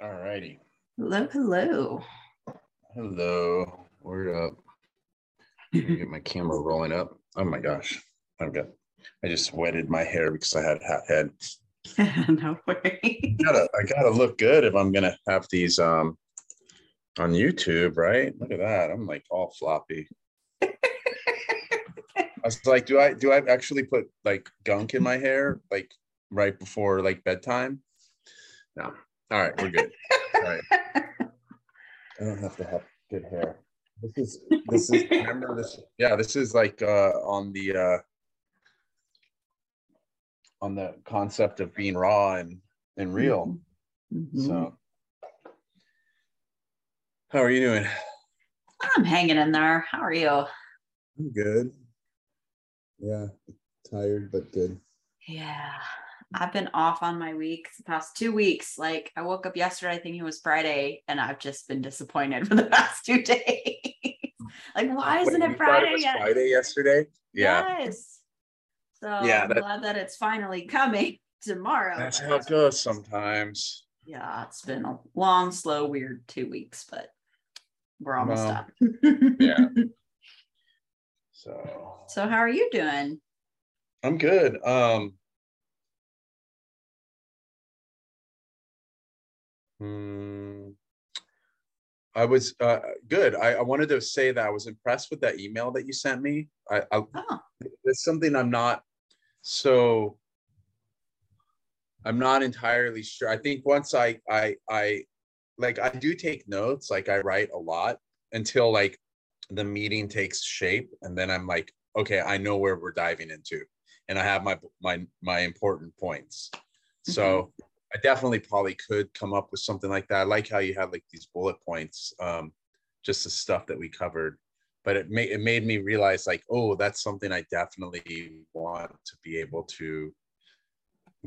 All righty. Hello, hello. Hello. Word up. Get my camera rolling up. Oh my gosh. I've got I just wetted my hair because I had hat head. no worries. I gotta I gotta look good if I'm gonna have these um on YouTube, right? Look at that. I'm like all floppy. I was like, do I do I actually put like gunk in my hair like right before like bedtime? No. All right, we're good. All right. I don't have to have good hair. This is this is remember this yeah, this is like uh on the uh on the concept of being raw and and real. Mhm. So how are you doing? I'm hanging in there. How are you? I'm good. Yeah, tired but good. Yeah. I've been off on my week the past two weeks. Like I woke up yesterday, I think it was Friday, and I've just been disappointed for the past two days. like, why isn't Wait, it Friday was yet? Friday yesterday? Yeah. Yes. So Yeah, I'm that- glad that it's finally coming tomorrow. That's how it goes sometimes. yeah, it's been a long, slow, weird two weeks, but we're almost Well, done. yeah. So So how are you doing? I'm good. Um hmm, I was uh, good. I, I wanted to say that I was impressed with that email that you sent me. I, I Oh, it's something I'm not so I'm not entirely sure. I think once I I I like I do take notes, like I write a lot until like the meeting takes shape and then I'm like, okay, I know where we're diving into and I have my my my important points. So I definitely probably could come up with something like that. I like how you had like these bullet points, um, just the stuff that we covered. But it made it made me realize like, oh, that's something I definitely want to be able to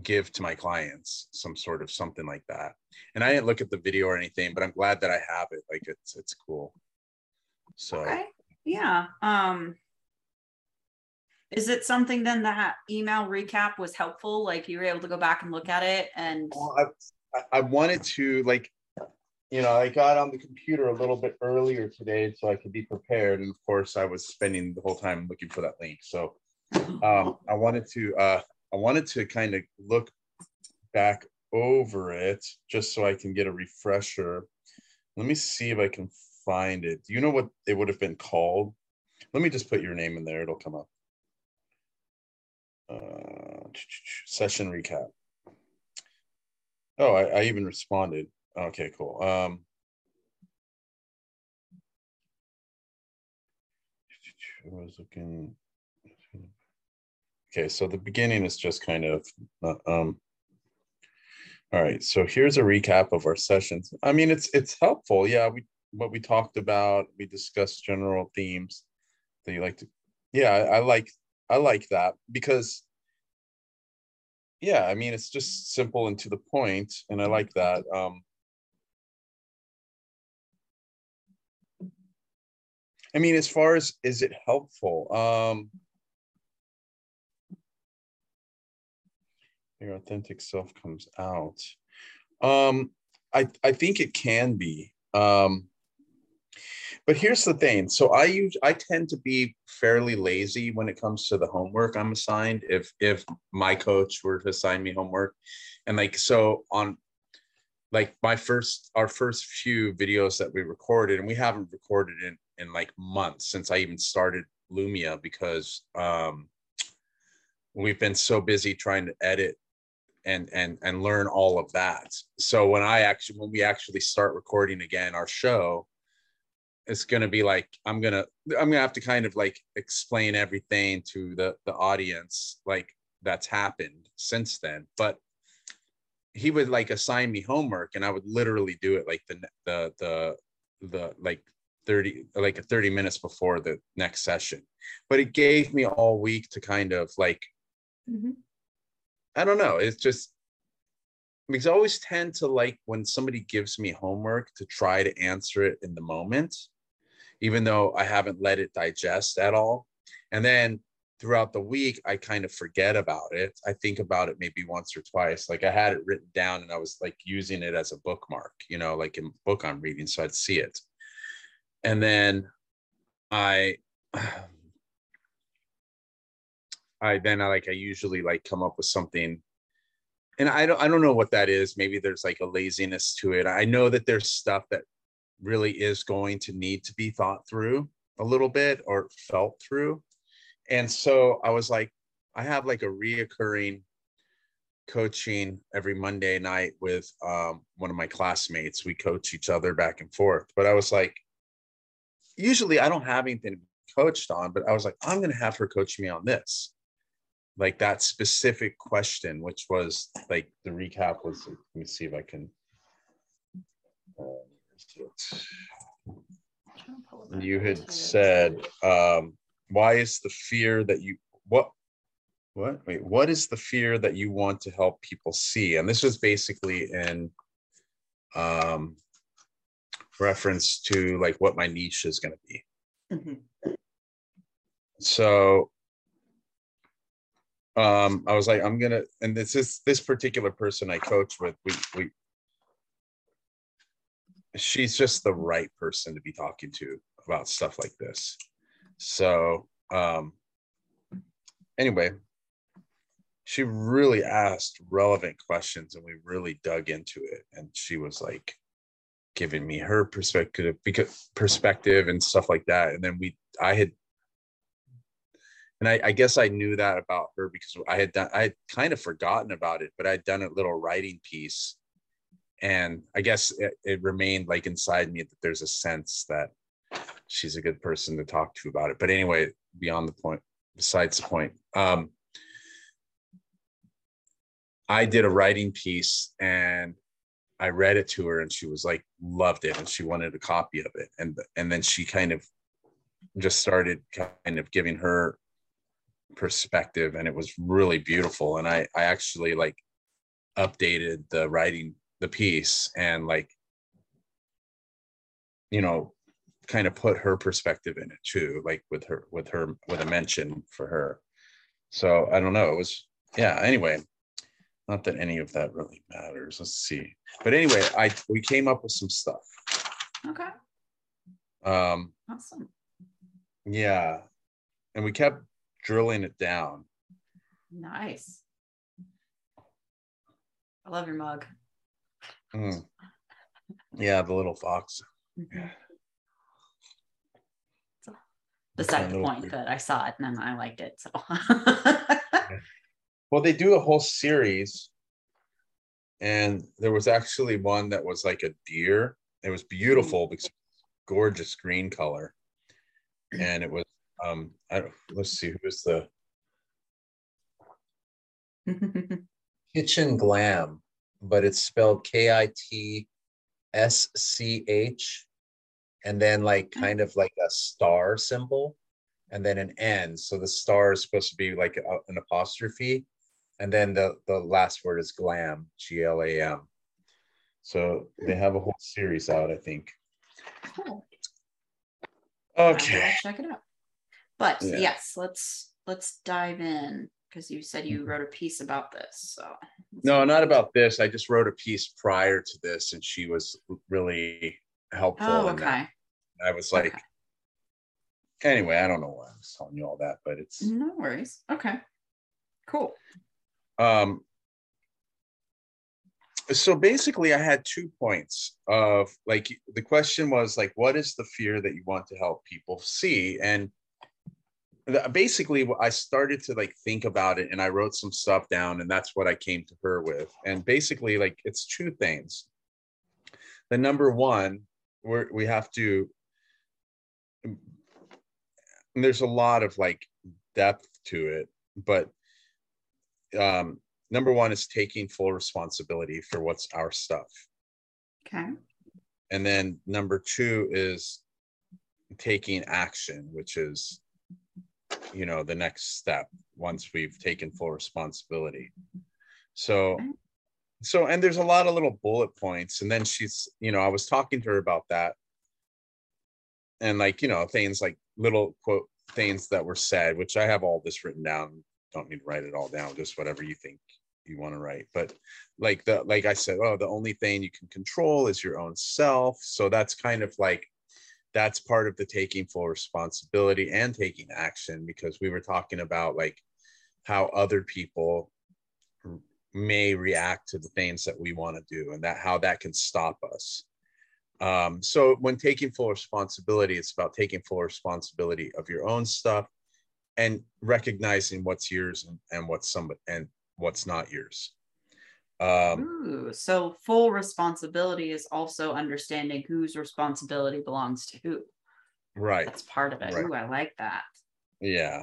give to my clients, some sort of something like that. And I didn't look at the video or anything, but I'm glad that I have it. Like it's it's cool. So okay. Yeah. Um is it something then that email recap was helpful? Like you were able to go back and look at it and Well, I, I- wanted to like, you know, I got on the computer a little bit earlier today so I could be prepared. And of course, I was spending the whole time looking for that link. So um, I wanted to, uh, I wanted to kind of look back over it just so I can get a refresher. Let me see if I can find it. Do you know what it would have been called? Let me just put your name in there. It'll come up. Uh, session recap. Oh, I, I even responded. Okay, cool. Um, I was looking. Okay, so the beginning is just kind of, uh, um, all right, so here's a recap of our sessions. I mean, it's it's helpful. Yeah, we what we talked about, we discussed general themes that you like to. Yeah, I, I like I like that because yeah, I mean, it's just simple and to the point, and I like that. Um, I mean, as far as is it helpful? Um, your authentic self comes out. Um, I I think it can be. Um, but here's the thing. So I use I tend to be fairly lazy when it comes to the homework I'm assigned. If if my coach were to assign me homework, and like so on like my first our first few videos that we recorded, and we haven't recorded in in like months since I even started Lumia because um we've been so busy trying to edit and and and learn all of that. So when I actually when we actually start recording again our show, it's gonna be like I'm gonna I'm gonna have to kind of like explain everything to the the audience like that's happened since then. But he would like assign me homework and I would literally do it like the the the the like 30 like 30 minutes before the next session. But it gave me all week to kind of like Mhm. I don't know. It's just because I always tend to like when somebody gives me homework to try to answer it in the moment, even though I haven't let it digest at all. And then throughout the week i kind of forget about it. I think about it maybe once or twice. Like i had it written down and i was like using it as a bookmark you know like in a book i'm reading so i'd see it. And then i i then i like i usually like come up with something. And i don't i don't know what that is. Maybe there's like a laziness to it. I know that there's stuff that really is going to need to be thought through a little bit or felt through. And so i was like i have like a reoccurring coaching every monday night with um, one of my classmates. We coach each other back and forth. But i was like usually i don't have anything to be coached on but i was like i'm going to have her coach me on this. Like that specific question which was like the recap was let me see if i can uh, you had said um why is the fear that you what what? Wait what is the fear that you want to help people see? And this is basically in um reference to like what my niche is going to be. Mm-hmm. so um i was like i'm gonna and this is this particular person i coach with we we she's just the right person to be talking to about stuff like this. So um anyway she really asked relevant questions and we really dug into it. And she was like giving me her perspective because perspective and stuff like that. And then we i had and I, I, guess I knew that about her because I had done I had kind of forgotten about it, but I'd done a little writing piece, and I guess it, it, remained like inside me that there's a sense that she's a good person to talk to about it. But anyway, beyond the point, besides the point, um, I did a writing piece and I read it to her and she was like loved it and she wanted a copy of it and and then she kind of just started kind of giving her perspective and it was really beautiful and I I actually like updated the writing the piece and like you know kind of put her perspective in it too, like with her with her with a mention for her. So I don't know. It was yeah. Anyway, not that any of that really matters. Let's see. But anyway, I we came up with some stuff. Okay. Um. Awesome. Yeah, and we kept drilling it down. Nice. I love your mug. Mm. Yeah, the little fox. Mm-hmm. Yeah beside the point that I saw it and I liked it. So well, they do a whole series, and there was actually one that was like a deer. It was beautiful because gorgeous green color, and it was um I don't let's see who was the Kitchen Glam, but it's spelled K I T S C H and then like oh. kind of like a star symbol and then an N. So the star is supposed to be like a, an apostrophe. And then the, the last word is glam, G L A M. So they have a whole series out, I think. Cool. Okay. Check it out. But yeah. yes, let's let's dive in because you said you mm-hmm. wrote a piece about this. So no, not about this. I just wrote a piece prior to this, and she was really helpful. Oh, okay. I was like, okay. anyway, I don't know why I was telling you all that, but it's no worries. Okay, cool. Um, so basically, I had two points of like the question was like, what is the fear that you want to help people see? And basically i started to like think about it and i wrote some stuff down and that's what i came to her with. And basically like it's two things. The number one we're, we have to there's a lot of like depth to it but um number one is taking full responsibility for what's our stuff. Okay. And then number two is taking action which is you know the next step once we've taken full responsibility so so and there's a lot of little bullet points and then she's you know i was talking to her about that and like you know things like little quote things that were said, which I have all this written down. Don't need to write it all down, just whatever you think you want to write. But like the like I said, oh, the only thing you can control is your own self. So that's kind of like that's part of the taking full responsibility and taking action because we were talking about like how other people may react to the things that we want to do and that how that can stop us. Um, so when taking full responsibility it's about taking full responsibility of your own stuff and recognizing what's yours and, and what's somebody and what's not yours um, Ooh, so full responsibility is also understanding whose responsibility belongs to who. Right. That's part of it. Right. Ooh, I like that. Yeah.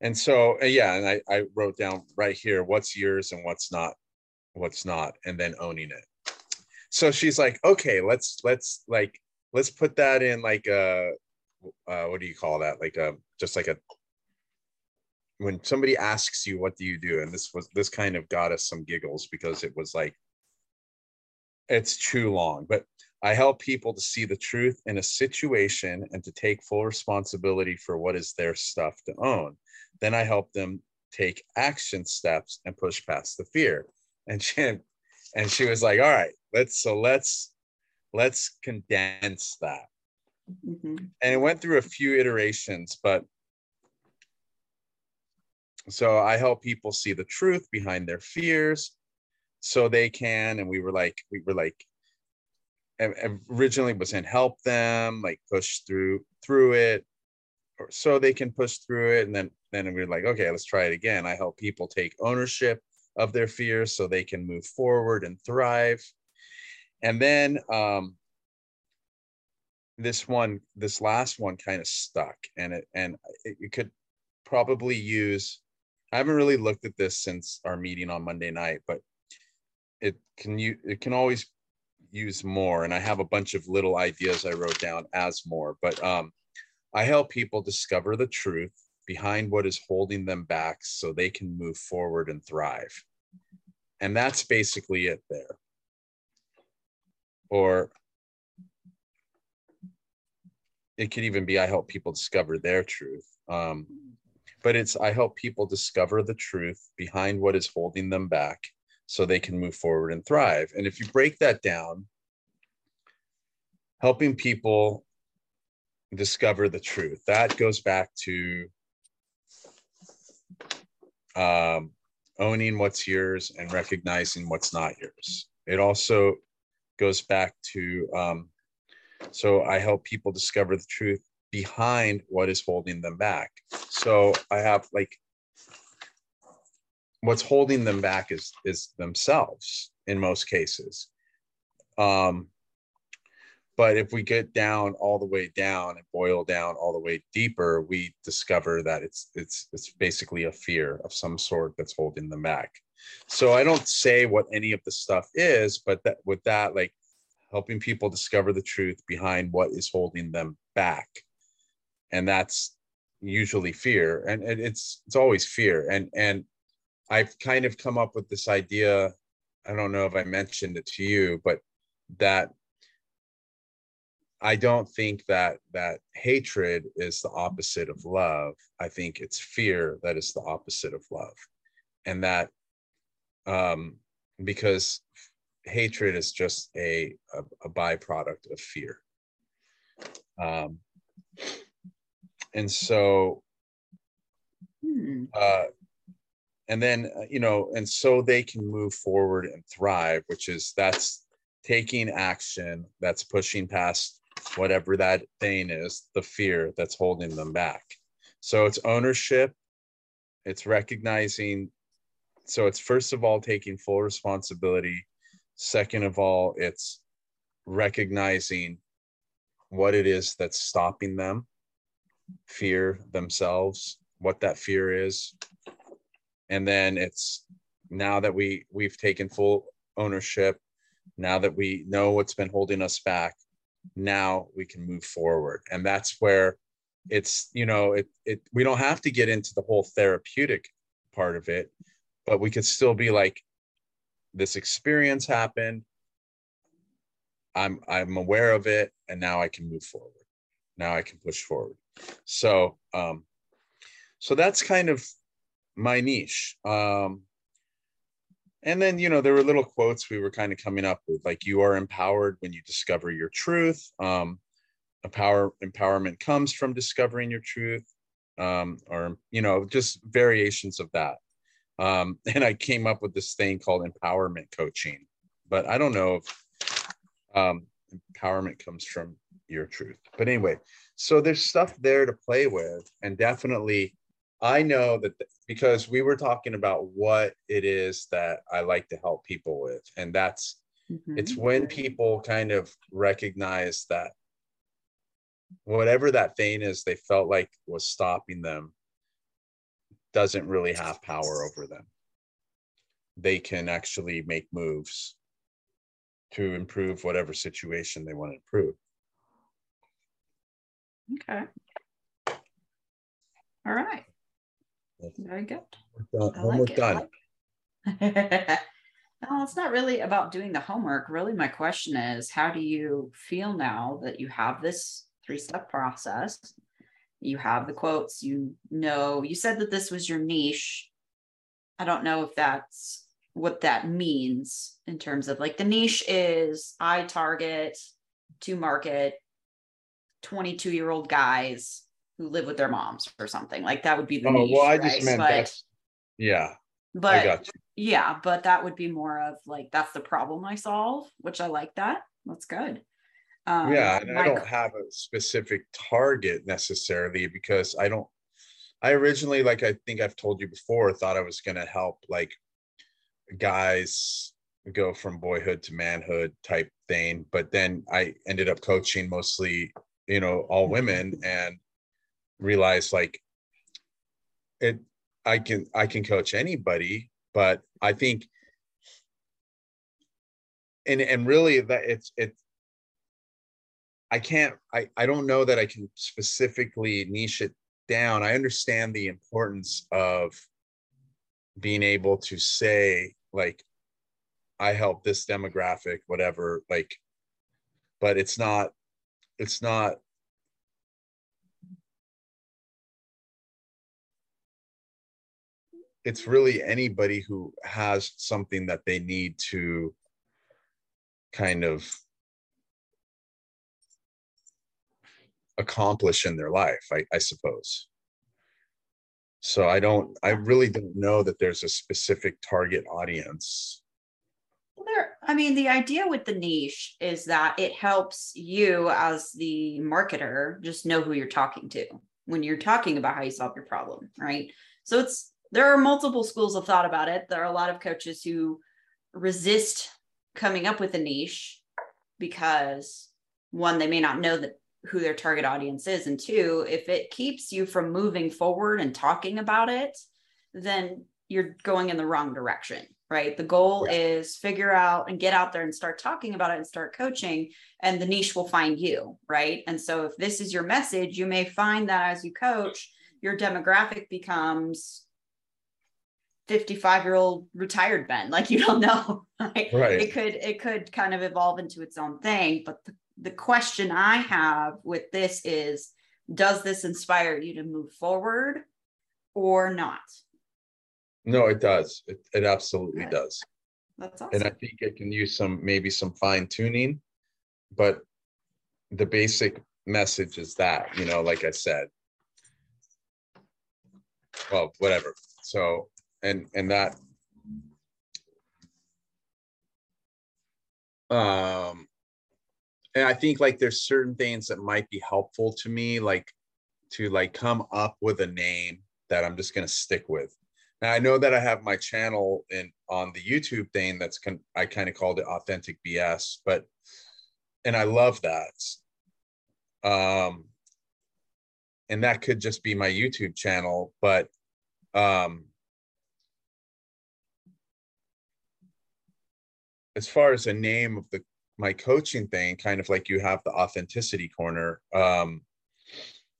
And so uh, yeah, and I, I wrote down right here what's yours and what's not, what's not, and then owning it. So she's like, okay, let's let's like let's put that in like a uh, what do you call that? Like a just like a when somebody asks you what do you do? and this was this kind of got us some giggles because it was like it's too long. But i help people to see the truth in a situation and to take full responsibility for what is their stuff to own. Then i help them take action steps and push past the fear. And she and she was like all right let's so let's let's condense that. Mm-hmm. and it went through a few iterations but so I help people see the truth behind their fears so they can and we were like we were like originally was in help them like push through through it or so they can push through it and then then we we're like okay let's try it again. I help people take ownership of their fears so they can move forward and thrive. And then um this one this last one kind of stuck and it and it, you could probably use I haven't really looked at this since our meeting on Monday night, but it can you it can always use more. And I have a bunch of little ideas I wrote down as more, but um, I help people discover the truth behind what is holding them back so they can move forward and thrive. And that's basically it there. Or it could even be I help people discover their truth. Um, but it's I help people discover the truth behind what is holding them back so they can move forward and thrive. And if you break that down, helping people discover the truth, that goes back to um, owning what's yours and recognizing what's not yours. It also goes back to um, so I help people discover the truth behind what is holding them back. So I have like what's holding them back is is themselves in most cases. Um, but if we get down all the way down and boil down all the way deeper, we discover that it's it's it's basically a fear of some sort that's holding them back. So I don't say what any of the stuff is, but that with that, like helping people discover the truth behind what is holding them back and that's usually fear and, and it's it's always fear and and i've kind of come up with this idea i don't know if i mentioned it to you but that i don't think that that hatred is the opposite of love. I think it's fear that is the opposite of love. And that um because hatred is just a a, a byproduct of fear. Um and so hmm. uh, and then uh, you know and so they can move forward and thrive which is that's taking action that's pushing past whatever that thing is the fear that's holding them back. So it's ownership it's recognizing so it's first of all taking full responsibility. Second of all it's recognizing what it is that's stopping them fear themselves, what that fear is. And then it's now that we we've taken full ownership, now that we know what's been holding us back, now we can move forward. And that's where it's, you know, it it we don't have to get into the whole therapeutic part of it, but we could still be like this experience happened. I'm I'm aware of it and now I can move forward. Now I can push forward. So, um, so that's kind of my niche. Um, and then, you know, there were little quotes we were kind of coming up with, like you are empowered when you discover your truth. Um, a power empowerment comes from discovering your truth. Um, or, you know, just variations of that. Um, and I came up with this thing called empowerment coaching, but I don't know if um, empowerment comes from your truth. But anyway, so there's stuff there to play with, and definitely I know that because we were talking about what it is that I like to help people with. And that's mm-hmm. it's when people kind of recognize that whatever that thing is they felt like was stopping them doesn't really have power over them. They can actually make moves to improve whatever situation they want to improve. Okay. All right. Very good. Done. Homework like done. Like no, it's not really about doing the homework. Really, my question is how do you feel now that you have this three step process? You have the quotes, you know, you said that this was your niche. I don't know if that's what that means in terms of like the niche is I target to market 22 year old guys who live with their moms or something. Like that would be the oh, niche, well, I just right? meant but, that's yeah. But yeah, but that would be more of like that's the problem I solve, which I like that. That's good. Um, yeah, and I don't have a specific target necessarily because I don't. I originally, like I think I've told you before, thought I was going to help like guys go from boyhood to manhood type thing, but then I ended up coaching mostly, you know, all women, mm-hmm. and realize like it i can i can coach anybody but i think and and really that it's it i can't i i don't know that i can specifically niche it down. I understand the importance of being able to say like i help this demographic whatever like but it's not it's not it's really anybody who has something that they need to kind of accomplish in their life I, I, suppose. So i don't i really don't know that there's a specific target audience i mean the idea with the niche is that it helps you as the marketer just know who you're talking to when you're talking about how you solve your problem right so it's there are multiple schools of thought about it. There are a lot of coaches who resist coming up with a niche because one, they may not know that who their target audience is. And two, if it keeps you from moving forward and talking about it, then you're going in the wrong direction, right? The goal yeah. is figure out and get out there and start talking about it and start coaching, and the niche will find you, right? And so if this is your message, you may find that as you coach, your demographic becomes 55 year old retired Ben. Like you don't know. Right? right. It could it could kind of evolve into its own thing. But the, the question I have with this is does this inspire you to move forward or not? No, it does. It, it absolutely Good. does. That's awesome. And I think it can use some maybe some fine tuning, but the basic message is that, you know, like I said. Well, whatever. So and and that um and i think like there's certain things that might be helpful to me like to like come up with a name that i'm just going to stick with now i know that i have my channel in on the youtube thing that's con- i kind of called it authentic bs but and i love that um and that could just be my youtube channel but um as far as the name of the my coaching thing, kind of like you have the authenticity corner. Um,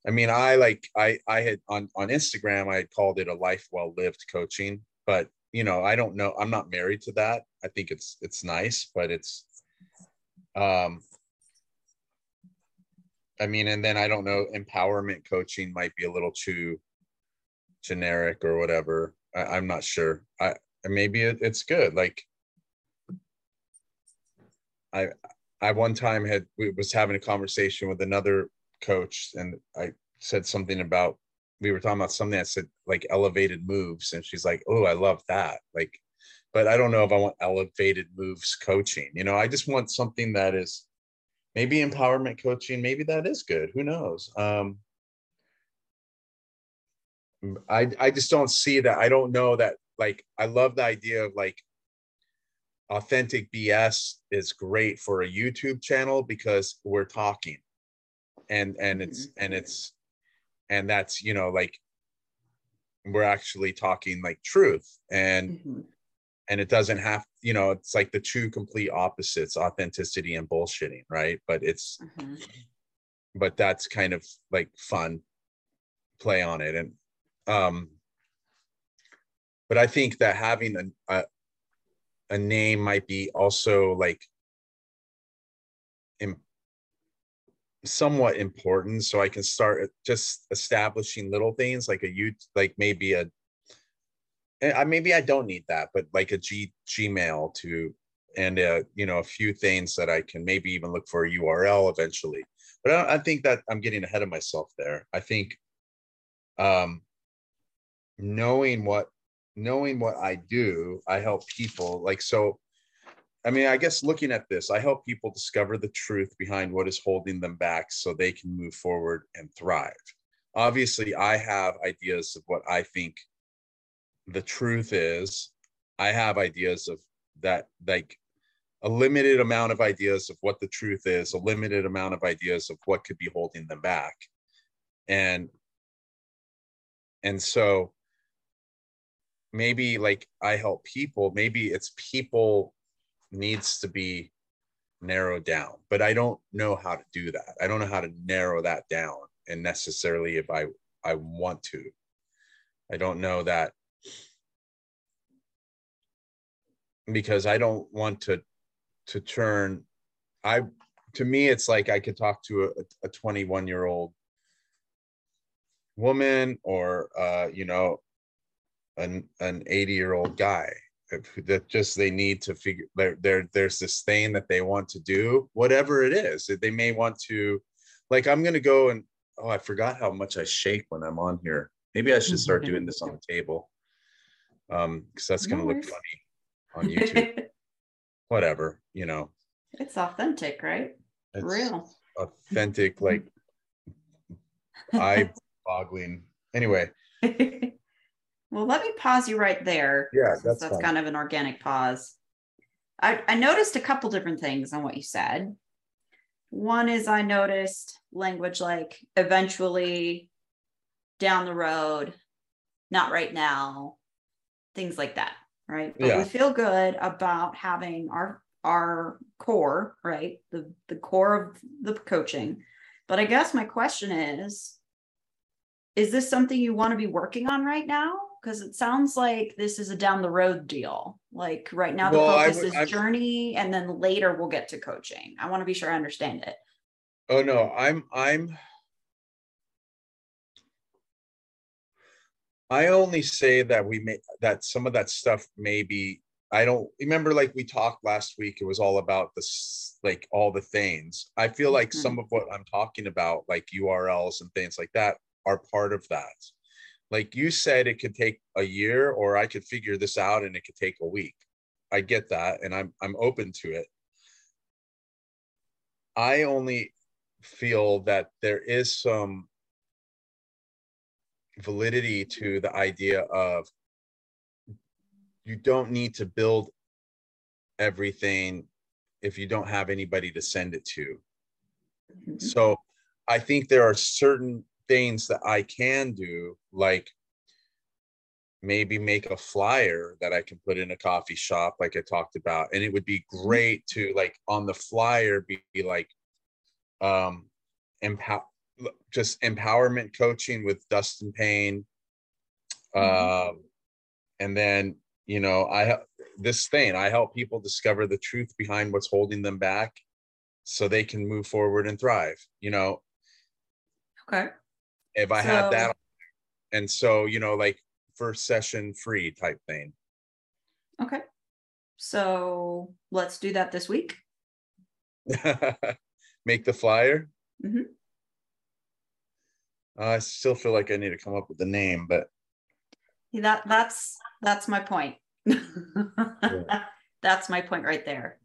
I mean, I like I I had on on Instagram I had called it a life well lived coaching, but you know I don't know I'm not married to that. I think it's it's nice, but it's um I mean, and then I don't know, empowerment coaching might be a little too generic or whatever. I, am not sure. I maybe it, it's good. Like I I one time had was having a conversation with another coach and I said something about we were talking about something that said like elevated moves and she's like, "Oh, I love that." Like but I don't know if I want elevated moves coaching. You know, I just want something that is maybe empowerment coaching, maybe that is good. Who knows? Um I I just don't see that. I don't know that like I love the idea of like authentic BS is great for a YouTube channel because we're talking and and it's mm-hmm. and it's and that's you know like we're actually talking like truth and mm-hmm. and it doesn't have you know it's like the two complete opposites authenticity and bullshitting right but it's mm-hmm. but that's kind of like fun play on it and um but i think that having a, a a name might be also like somewhat important so i can start just establishing little things like a you like maybe a eh, maybe i don't need that but like a g gmail to and uh, you know a few things that i can maybe even look for a url eventually but I, I think that i'm getting ahead of myself there i think um knowing what knowing what I do, I help people. Like, so, I mean, I guess looking at this, I help people discover the truth behind what is holding them back so they can move forward and thrive. Obviously, I have ideas of what I think the truth is. I have ideas of that, like a limited amount of ideas of what the truth is, a limited amount of ideas of what could be holding them back. And and so maybe like I help people, maybe it's people needs to be narrowed down, but I don't know how to do that. I don't know how to narrow that down and necessarily if I I want to. I don't know that because I don't want to to turn I to me it's like I could talk to a, a 21 year old woman or uh you know an an 80 year old guy that just they need to figure there there there's this thing that they want to do whatever it is they may want to like i'm gonna go and oh i forgot how much i shake when i'm on here. Maybe i should start doing this on the table. Um because that's gonna look funny on youtube. Whatever you know. It's authentic right? It's real. authentic like eye boggling anyway Well, let me pause you right there. Yeah, that's, that's kind of an organic pause. I, I noticed a couple different things on what you said. One is I noticed language like eventually, down the road, not right now, things like that, right? But yeah. we feel good about having our our core, right? The the core of the coaching. But I guess my question is is this something you want to be working on right now? Because it sounds like this is a down the road deal. Like right now, the well, focus would, is I'm, journey, and then later we'll get to coaching. I want to be sure I understand it. Oh no, I'm I'm. I only say that we may that some of that stuff maybe I don't remember like we talked last week. It was all about this like all the things. I feel like mm-hmm. some of what I'm talking about, like URLs and things like that, are part of that like you said it could take a year or i could figure this out and it could take a week. I get that and i'm i'm open to it. I only feel that there is some validity to the idea of you don't need to build everything if you don't have anybody to send it to. Mm-hmm. so i think there are certain things that I can do, like maybe make a flyer that I can put in a coffee shop, like I talked about. And it would be great to like on the flyer be, be like um empower just empowerment coaching with Dustin Payne. Mm-hmm. Um and then you know, I have this thing, I help people discover the truth behind what's holding them back so they can move forward and thrive. You know, Okay. If I So- that, and so you know, like first session free type thing. Okay. So let's do that this week. Make the flyer. Mhm. I still feel like I need to come up with the name, but That that's that's my point. That's my point right there.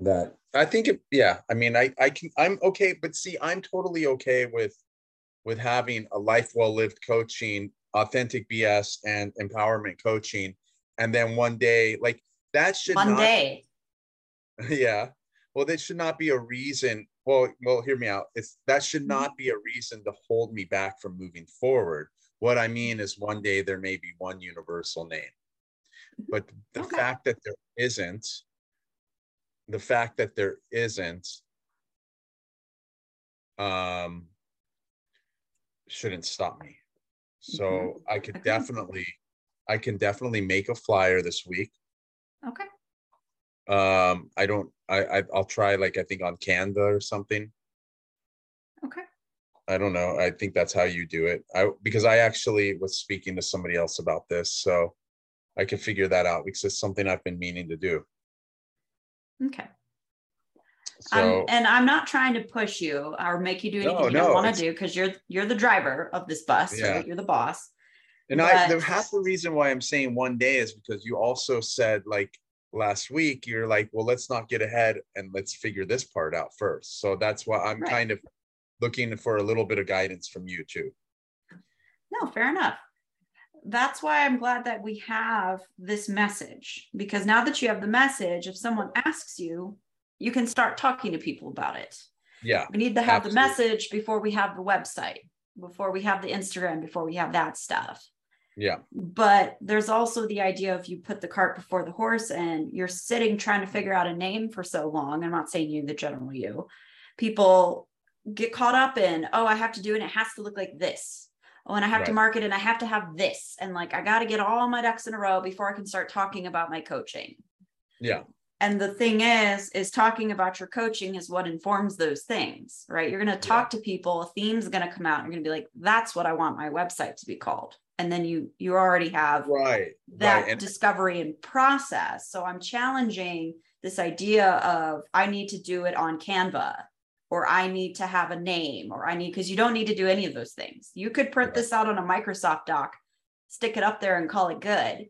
that I think it, yeah, I mean, I I can I'm okay, but see, I'm totally okay with with having a life well lived coaching, authentic BS and empowerment coaching, and then one day like that should One not day. yeah well that should not be a reason well well hear me out it's that should Mhm. not be a reason to hold me back from moving forward what i mean is one day there may be one universal name but the Okay. fact that there isn't the fact that there isn't um shouldn't stop me so i could Okay. definitely i can definitely make a flyer this week Okay. um i don't i, I i'll try like i think on canva or something Okay. i don't know i think that's how you do it i because i actually was speaking to somebody else about this so i can figure that out because it's something i've been meaning to do Okay. So I'm, and I'm not trying to push you or make you do anything No, you no, don't want to do because you're you're the driver of this bus, Yeah. right? You're the boss. and i the half the reason why i'm saying one day is because you also said like last week you're like well let's not get ahead and let's figure this part out first so that's why i'm Right. kind of looking for a little bit of guidance from you too No, fair enough. That's why I'm glad that we have this message because now that you have the message, if someone asks you, you can start talking to people about it. yeah We need to have Absolutely. the message before we have the website, before we have the Instagram, before we have that stuff. yeah But there's also the idea of you put the cart before the horse and you're sitting trying to figure out a name for so long. I'm not saying you, the general you. People get caught up in, oh, I have to do it. and It has to look like this. Oh, and I have to market and I have to have this. And like, I got to get all my ducks in a row before I can start talking about my coaching. yeah And the thing is, is talking about your coaching is what informs those things, right? You're going to talk to people, a theme's going to come out. You're going to be like, that's what I want my website to be called. And then you, you already have right that right and discovery and process. So I'm challenging this idea of I need to do it on Canva or I need to have a name or I need because you don't need to do any of those things. You could print Right. this out on a Microsoft doc, stick it up there and call it good.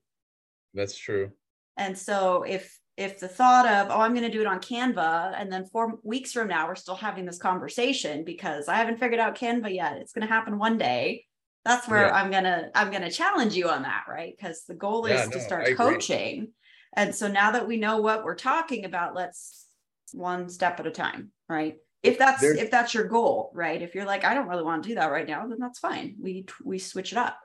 that's true And so if if the thought of oh I'm going to do it on Canva and then 4 weeks from now we're still having this conversation because I haven't figured out Canva yet. It's going to happen one day. That's where Yeah. I'm going to I'm going to challenge you on that, right? Because the goal Yeah, is to no, start I agree. coaching. And so now that we know what we're talking about, let's one step at a time, right? If that's There's- if that's your goal, right? If you're like I don't really want to do that right now, then that's fine. We we switch it up.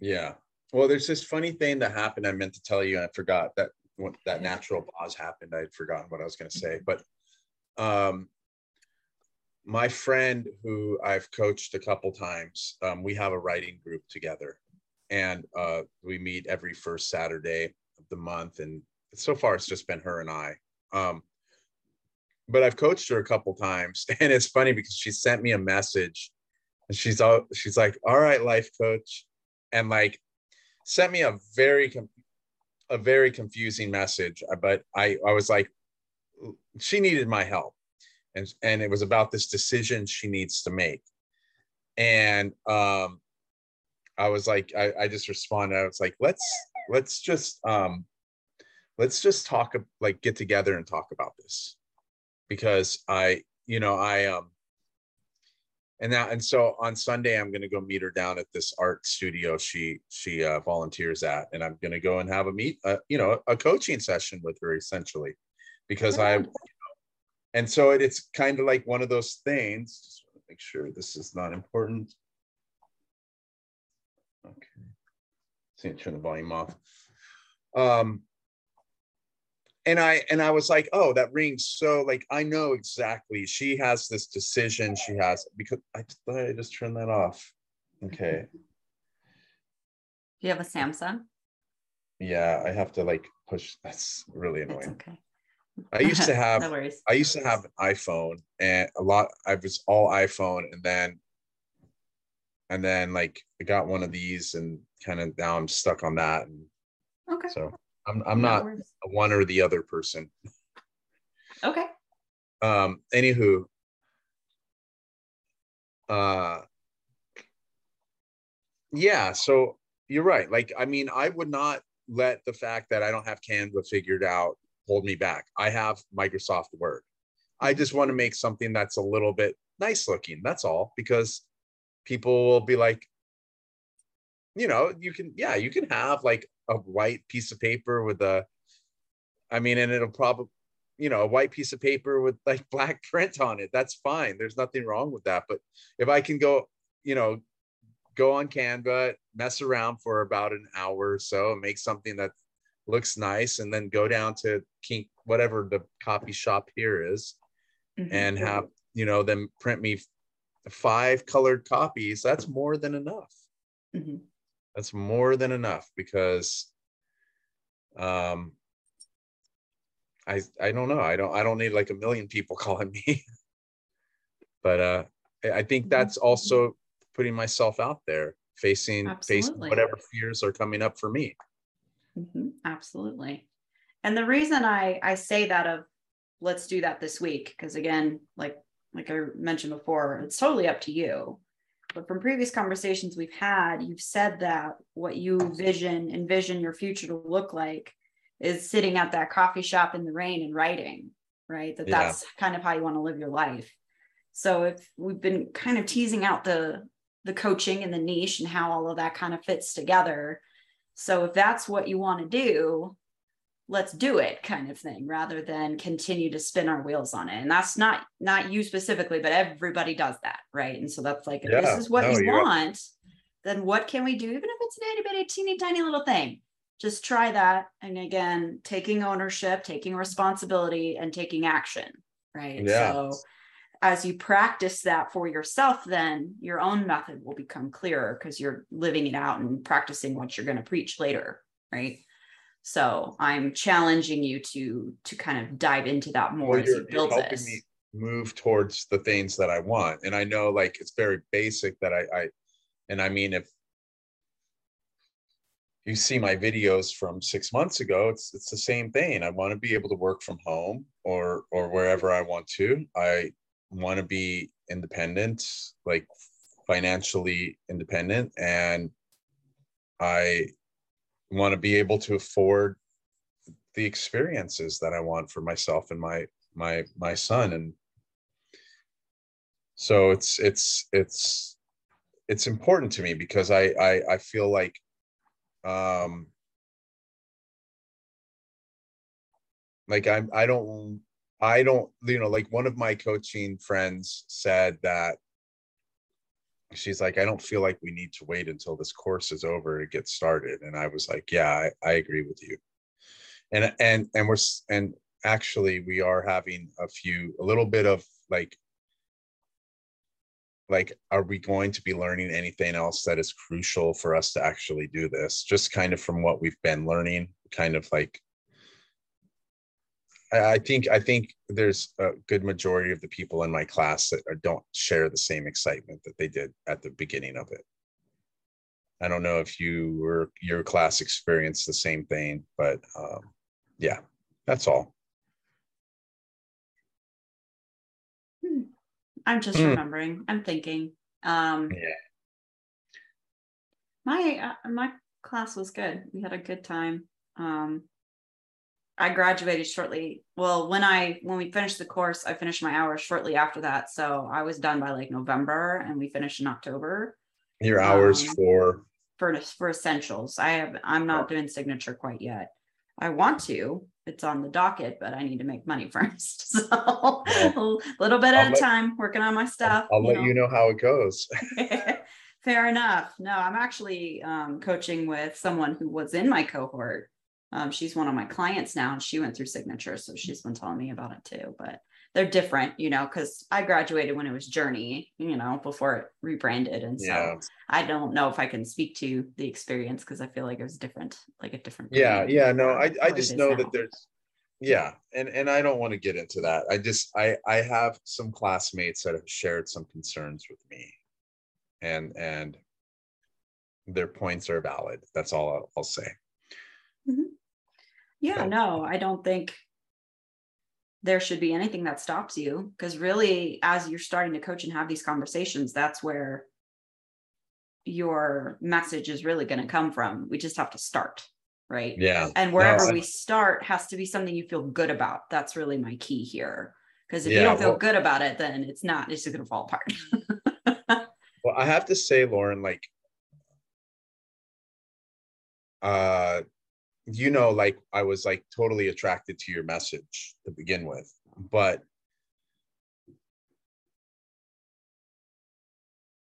Yeah. Well, there's this funny thing that happened. I meant to tell you, and I forgot that when that natural pause happened. I'd forgotten what I was going to say, but um, my friend who I've coached a couple times, um, we have a writing group together, and uh, we meet every first Saturday of the month. And so far, it's just been her and I. Um, but I've coached her a couple times, and it's funny because she sent me a message, and she's all she's like, "All right, life coach," and like sent me a very a very confusing message uh, but i i was like she needed my help. And and it was about this decision she needs to make. And um i was like i, I just responded i was like let's let's just um let's just talk like get together and talk about this. Because i you know i um and now and so on sunday i'm going to go meet her down at this art studio she she uh, volunteers at. And i'm going to go and have a meet uh, you know a coaching session with her essentially because i Good. and so it, it's kind of like one of those things just want to make sure this is not important. Okay. See turn the volume off. Um and I and I was like, oh, that rings so like I know exactly. She has this decision. She has because I just thought I just turned that off. Okay. Do you have a Samsung? Yeah, I have to like push. That's really annoying. okay. I used to no have worries. I used to have an iPhone and a lot I was all iPhone and then and then like I got one of these and kind of now I'm stuck on that. And Okay. so I'm I'm No not one or the other person. Okay. Um, anywho, uh, yeah. So you're right. Like, I mean, I would not let the fact that I don't have Canva figured out hold me back. I have Microsoft Word. I just want to make something that's a little bit nice looking. That's all. Because people will be like, you know, you can, yeah, you can have like a white piece of paper with a, I mean, and it'll probably, you know, a white piece of paper with like black print on it. That's fine. There's nothing wrong with that. But if I can go, you know, go on Canva, mess around for about an hour or so, and make something that looks nice, and then go down to King, whatever the copy shop here is, Mhm. and have you know them print me five colored copies. That's more than enough. Mhm. That's more than enough because um I I don't know. I don't I don't need like a million people calling me. but uh I think Mhm. that's also putting myself out there, facing facing whatever fears are coming up for me. Mhm, Absolutely. And the reason I I say that of let's do that this week because again, like like I mentioned before, it's totally up to you. But from previous conversations we've had, you've said that what you vision envision your future to look like is sitting at that coffee shop in the rain and writing, right? That Yeah. that's kind of how you want to live your life. So if we've been kind of teasing out the the coaching and the niche and how all of that kind of fits together. So if that's what you want to do, let's do it kind of thing rather than continue to spin our wheels on it. And that's not not you specifically, but everybody does that, right? And so that's like Yeah, this is what no, you want, then what can we do even if it's an itty bitty teeny tiny little thing? Just try that and again, taking ownership, taking responsibility and taking action, right? Yeah. So as you practice that for yourself, then your own method will become clearer because you're living it out and practicing what you're going to preach later, right? So I'm challenging you to to kind of dive into that more Well, as you build helping this. me move towards the things that I want. And I know like it's very basic that I, I and I mean if you see my videos from six months ago, it's it's the same thing. I want to be able to work from home or or wherever I want to. I want to be independent, like financially independent, and I want to be able to afford the experiences that I want for myself and my my my son and so it's it's it's it's important to me because I I, I feel like um like I'm I don't I don't you know like one of my coaching friends said that she's like I don't feel like we need to wait until this course is over to get started. And I was like yeah I, I agree with you. And and and we're and actually we are having a few a little bit of like like are we going to be learning anything else that is crucial for us to actually do this? Just kind of from what we've been learning kind of like I think I think there's a good majority of the people in my class that are, don't share the same excitement that they did at the beginning of it. I don't know if you or your class experienced the same thing, but um, yeah, that's all. Hmm. I'm just Hmm. remembering. I'm thinking. Um, Yeah. my uh, my class was good. We had a good time. Um, I graduated shortly. Well, when I when we finished the course, I finished my hours shortly after that. So I was done by like November, and we finished in October Your hours Um, for for for essentials. I have I'm not doing signature quite yet. I want to. It's on the docket, but I need to make money first. So a little bit I'll at a time, working on my stuff. I'll let you know how it goes. Fair enough. No, I'm actually um, coaching with someone who was in my cohort. Um, she's one of my clients now, and she went through signature, so she's been telling me about it too. But they're different, you know, because I graduated when it was Journey, you know, before it rebranded, and so Yeah. I don't know if I can speak to the experience because I feel like it was different, like a different. Yeah, yeah, no, I I just know now. that there's yeah, and and I don't want to get into that. I just I I have some classmates that have shared some concerns with me. and and their points are valid that's all i'll, I'll say mm-hmm. Yeah no i don't think there should be anything that stops you because really as you're starting to coach and have these conversations that's where your message is really going to come from. We just have to start right? Yeah. And wherever no, we start has to be something you feel good about. That's really my key here because if yeah, you don't feel well, good about it then it's not it's just going to fall apart. Well i have to say lauren like uh you know like i was like totally attracted to your message to begin with but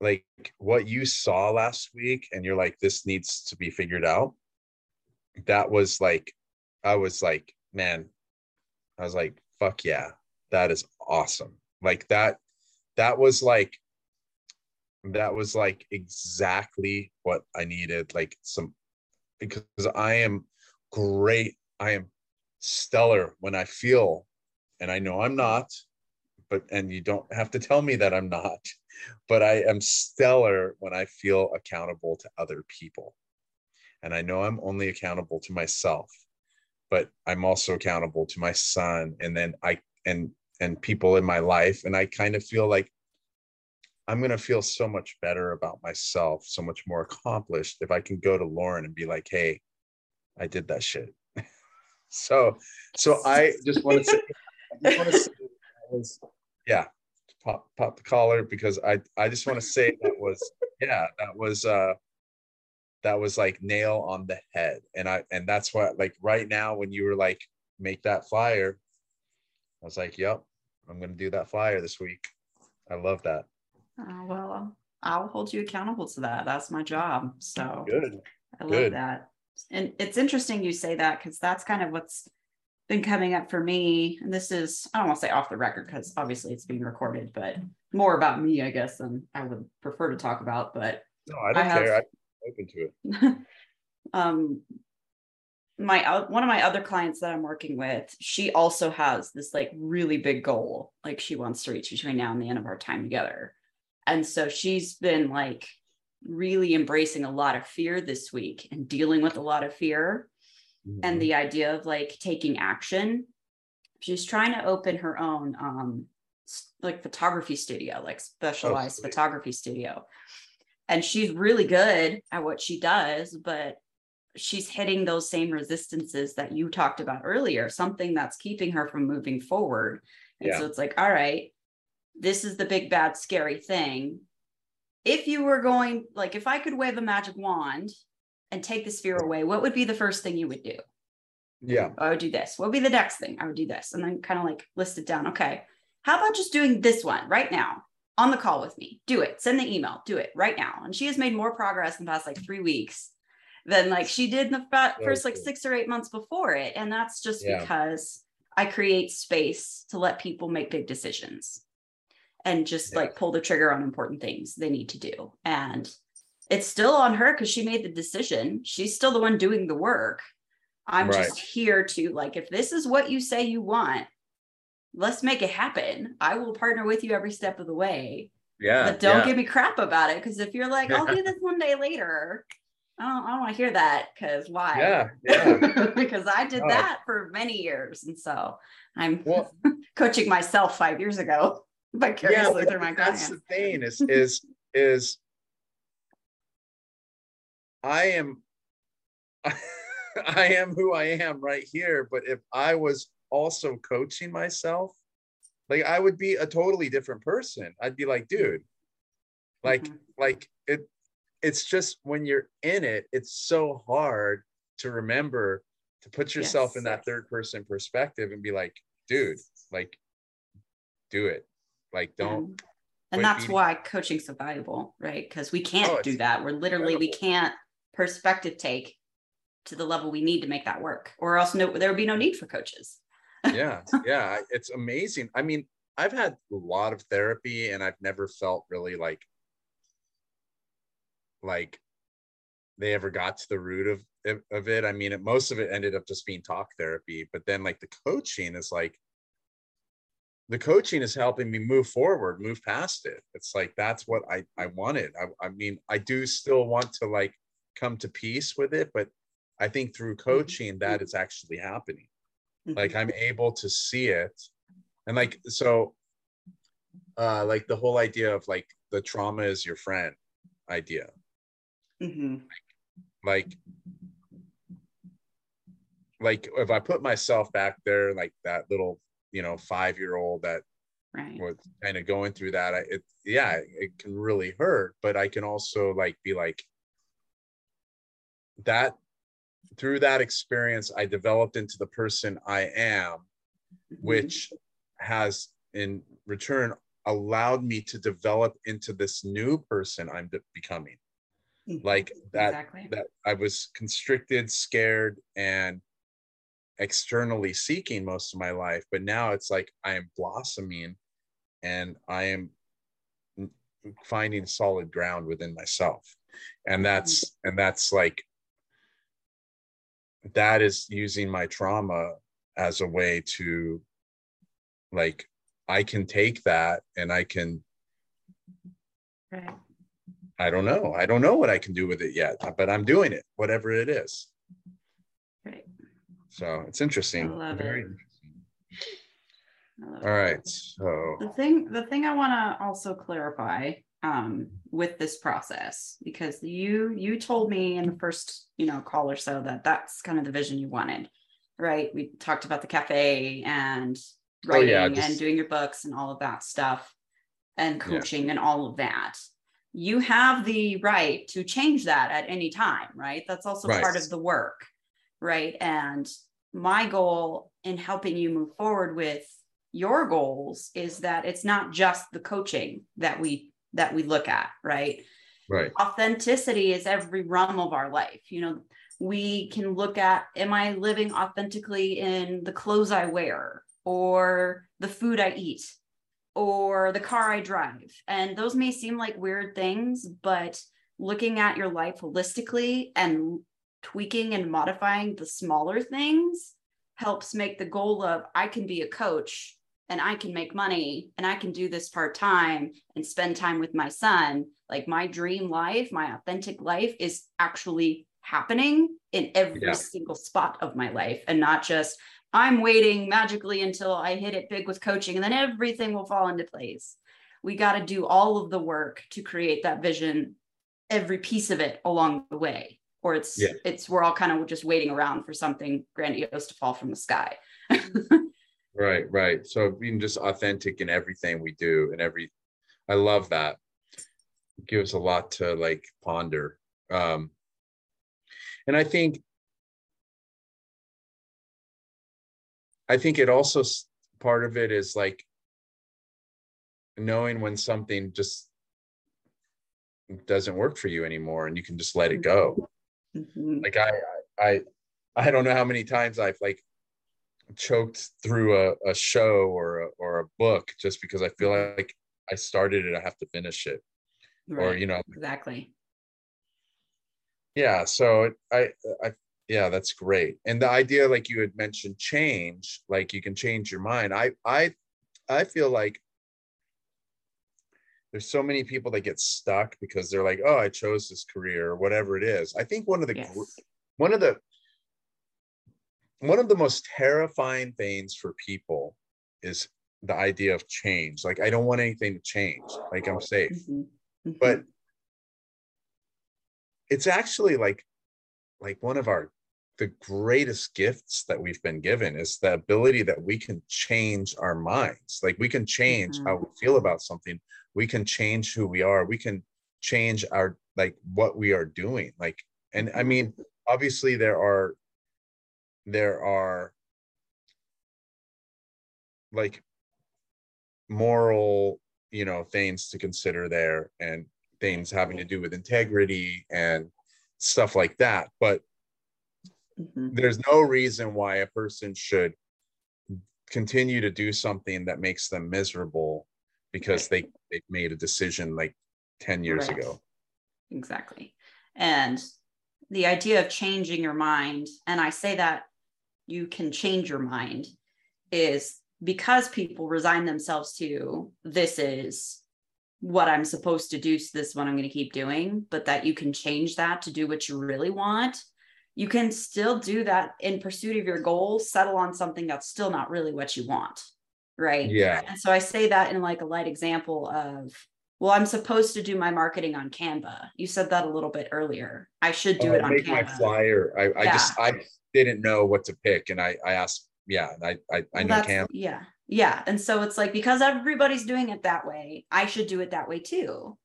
like what you saw last week and you're like this needs to be figured out that was like i was like man i was like fuck yeah that is awesome. Like that that was like that was like exactly what i needed like some because i am great i am stellar when i feel and i know i'm not but and you don't have to tell me that i'm not but I am stellar when I feel accountable to other people. And I know I'm only accountable to myself, but I'm also accountable to my son and then I and and people in my life and I kind of feel like I'm going to feel so much better about myself, so much more accomplished if I can go to Lauren and be like, "Hey, I did that shit." so so I just want to say, I want to say was, yeah, pop pop the collar because I I just want to say that was yeah that was uh that was like nail on the head. And I and that's what like right now when you were like make that flyer I was like yep I'm gonna do that flyer this week. I love that. Uh, well I'll hold you accountable to that. That's my job. So good. I love good. that and it's interesting you say that because that's kind of what's been coming up for me, and this is, I don't want to say off the record because obviously it's being recorded, but more about me, I guess, than I would prefer to talk about. But no, I don't I care. Have, I'm open to it. um, my one of my other clients that I'm working with, she also has this like really big goal, like she wants to reach between now and the end of our time together. And so she's been like really embracing a lot of fear this week and dealing with a lot of fear mm-hmm. and the idea of like taking action. She's trying to open her own um like photography studio, like specialized oh, photography studio. And she's really good at what she does, but she's hitting those same resistances that you talked about earlier, something that's keeping her from moving forward. And yeah. so it's like, all right, this is the big bad scary thing. If you were going like if I could wave a magic wand and take the sphere away, what would be the first thing you would do? Yeah. I would do this. What would be the next thing? I would do this. And then kind of like list it down. Okay. How about just doing this one right now on the call with me? Do it. Send the email. Do it right now. And she has made more progress in the past like three weeks than like she did in the first like six or eight months before it. And that's just yeah. because I create space to let people make big decisions and just yeah. like pull the trigger on important things they need to do. And it's still on her because she made the decision. She's still the one doing the work. I'm right. just here to like, if this is what you say you want, let's make it happen. I will partner with you every step of the way. Yeah. But don't yeah. give me crap about it. Because if you're like, I'll do this one day later, I don't, I don't want to hear that because why? Yeah. yeah. because I did oh. that for many years. And so I'm well, coaching myself five years ago vicariously yeah, through my That's the thing is, is, is I am I am who I am right here. But if I was also coaching myself, like I would be a totally different person. I'd be like, dude, like, mm-hmm. like it it's just when you're in it, it's so hard to remember to put yourself yes. in that third person perspective and be like, dude, like do it. Like don't mm-hmm. and that's why coaching's so valuable, right? Because we can't oh, do that. We're literally incredible. we can't perspective take to the level we need to make that work or else no there would be no need for coaches yeah yeah it's amazing i mean i've had a lot of therapy and i've never felt really like like they ever got to the root of of it i mean it, most of it ended up just being talk therapy but then like the coaching is like the coaching is helping me move forward move past it. It's like that's what i i wanted. I, I mean i do still want to like come to peace with it but i think through Mm-hmm. coaching that is actually happening. Like i'm able to see it. And like so uh like the whole idea of like the trauma is your friend idea. Hmm like like if i put myself back there like that little you know five year old that right was kind of going through that I, it yeah it can really hurt but i can also like be like that through that experience i developed into the person i am Mhm. which has in return allowed me to develop into this new person i'm de- becoming Mhm. like that exactly that i was constricted scared and externally seeking most of my life but now it's like i am blossoming and i am finding solid ground within myself. And that's mm. and that's like that is using my trauma as a way to like i can take that and i can right. I don't know. I don't know what i can do with it yet but i'm doing it whatever it is. Right so it's interesting. I love very it. interesting. Love all right so the thing the thing i want to also clarify um, with this process because you you told me in the first you know call or so that that's kind of the vision you wanted right? We talked about the cafe and Oh, writing yeah, just- and doing your books and all of that stuff and Yeah. coaching and all of that. You have the right to change that at any time right? That's also part of the work right? And my goal in helping you move forward with your goals is that it's not just the coaching that we that we look at right? Right. Authenticity is every realm of our life. You know we can look at am i living authentically in the clothes i wear or the food i eat or the car i drive? And those may seem like weird things but looking at your life holistically and tweaking and modifying the smaller things helps make the goal of i can be a coach and I can make money and I can do this part time and spend time with my son. Like my dream life, my authentic life is actually happening in every Yeah. single spot of my life and not just I'm waiting magically until I hit it big with coaching and then everything will fall into place. We got to do all of the work to create that vision, every piece of it along the way. Or it's Yeah. it's we're all kind of just waiting around for something grandiose to fall from the sky. right right so being just authentic in everything we do and every i love that it gives a lot to like ponder um and i think i think it also part of it is like knowing when something just doesn't work for you anymore and you can just let it go Mhm. like I, I i don't know how many times i've like choked through a, a show or a, or a book just because i feel like i started it i have to finish it. Or you know exactly. Yeah so i i yeah that's great. And the idea like you had mentioned change like you can change your mind. I i i feel like there's so many people that get stuck because they're like oh i chose this career or whatever it is. I think one of the yes. one of the one of the most terrifying things for people is the idea of change. Like i don't want anything to change. Like i'm safe. Mhm. Mhm. but it's actually like like one of our the greatest gifts that we've been given is the ability that we can change our minds. Like we can change how we feel about something we can change who we are we can change our like what we are doing like and i mean obviously there are there are like moral you know things to consider there and things having to do with integrity and stuff like that but Mhm. there's no reason why a person should continue to do something that makes them miserable because they they made a decision like 10 years Right. ago exactly and the idea of changing your mind and i say that you can change your mind is because people resign themselves to this is what I'm supposed to do. So this is what I'm going to keep doing, but that you can change that to do what you really want. You can still do that in pursuit of your goals, settle on something that's still not really what you want. Right. Yeah. And so I say that in like a light example of, well, I'm supposed to do my marketing on Canva. You said that a little bit earlier. I should do Oh, it on make Canva. my flyer. I, I just I didn't know what to pick, and I I asked. Yeah, I I, I know Cam. Yeah. Yeah. And so it's like because everybody's doing it that way, I should do it that way too.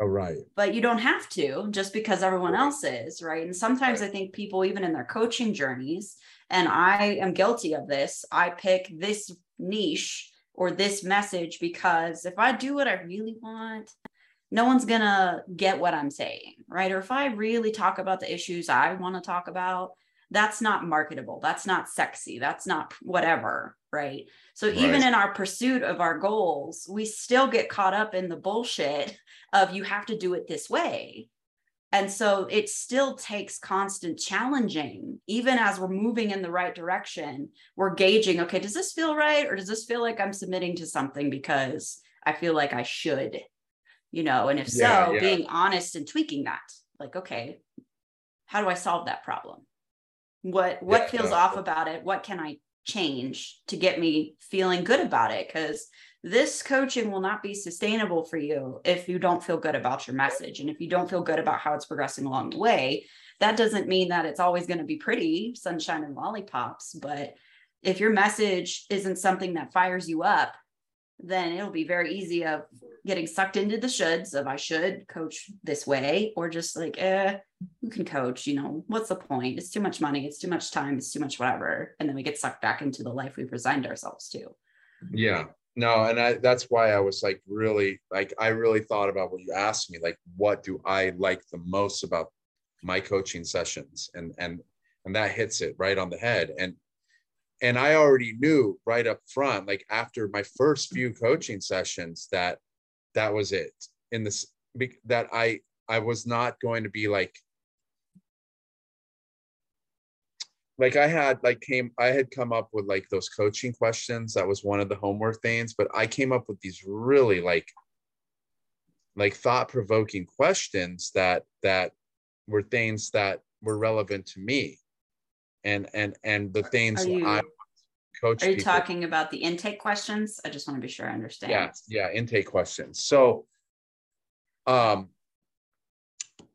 Oh right. But you don't have to just because everyone Right. else is, right? And sometimes Right. I think people, even in their coaching journeys, and I am guilty of this, I pick this niche or this message because if I do what I really want, no one's gonna get what I'm saying, right? Or if I really talk about the issues I want to talk about, that's not marketable. That's not sexy. That's not whatever, right? So even in our pursuit of our goals, we still get caught up in the bullshit of you have to do it this way. And so it still takes constant challenging, even as we're moving in the right direction. We're gauging, okay, does this feel right? Or does this feel like I'm submitting to something because I feel like I should? You know, and if Yeah, so, yeah. being honest and tweaking that, like, okay, how do I solve that problem? What what Yeah, feels off about it? What can I change to get me feeling good about it? Because this coaching will not be sustainable for you if you don't feel good about your message. And if you don't feel good about how it's progressing along the way that doesn't mean that it's always going to be pretty sunshine and lollipops. But if your message isn't something that fires you up then it'll be very easy of getting sucked into the shoulds of i should coach this way or just like eh who can coach you know what's the point? It's too much money it's too much time it's too much whatever. And then we get sucked back into the life we've resigned ourselves to. Yeah. No, and I that's why I was like really like I really thought about what you asked me, like what do I like the most about my coaching sessions? And and and that hits it right on the head. And and I already knew right up front, like after my first few coaching sessions, that that was it. In this that I I was not going to be like like I had like came I had come up with like those coaching questions. That was one of the homework things, but I came up with these really like like thought-provoking questions that that were things that were relevant to me and and and the things you- I coach Are you people. talking about the intake questions? I just want to be sure I understand. yeah yeah intake questions so um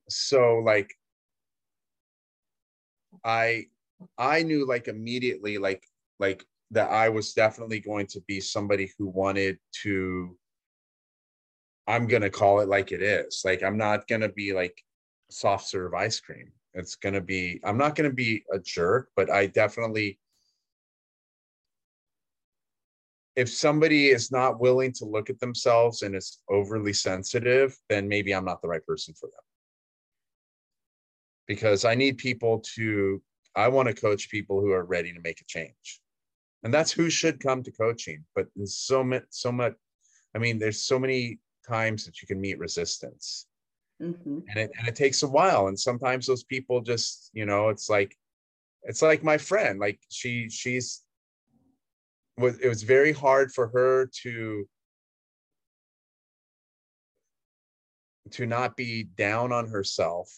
so like i i knew like immediately like like that i was definitely going to be somebody who wanted to i'm gonna call it like it is like i'm not gonna be like soft serve ice cream it's gonna be i'm not gonna be a jerk but i definitely if somebody is not willing to look at themselves and is overly sensitive, then maybe I'm not the right person for them. Because I need people to, I want to coach people who are ready to make a change. And that's who should come to coaching. But there's so much, so much, I mean, there's so many times that you can meet resistance Mhm. and it and it takes a while and sometimes those people just you know it's like it's like my friend like she she's was it was very hard for her to to not be down on herself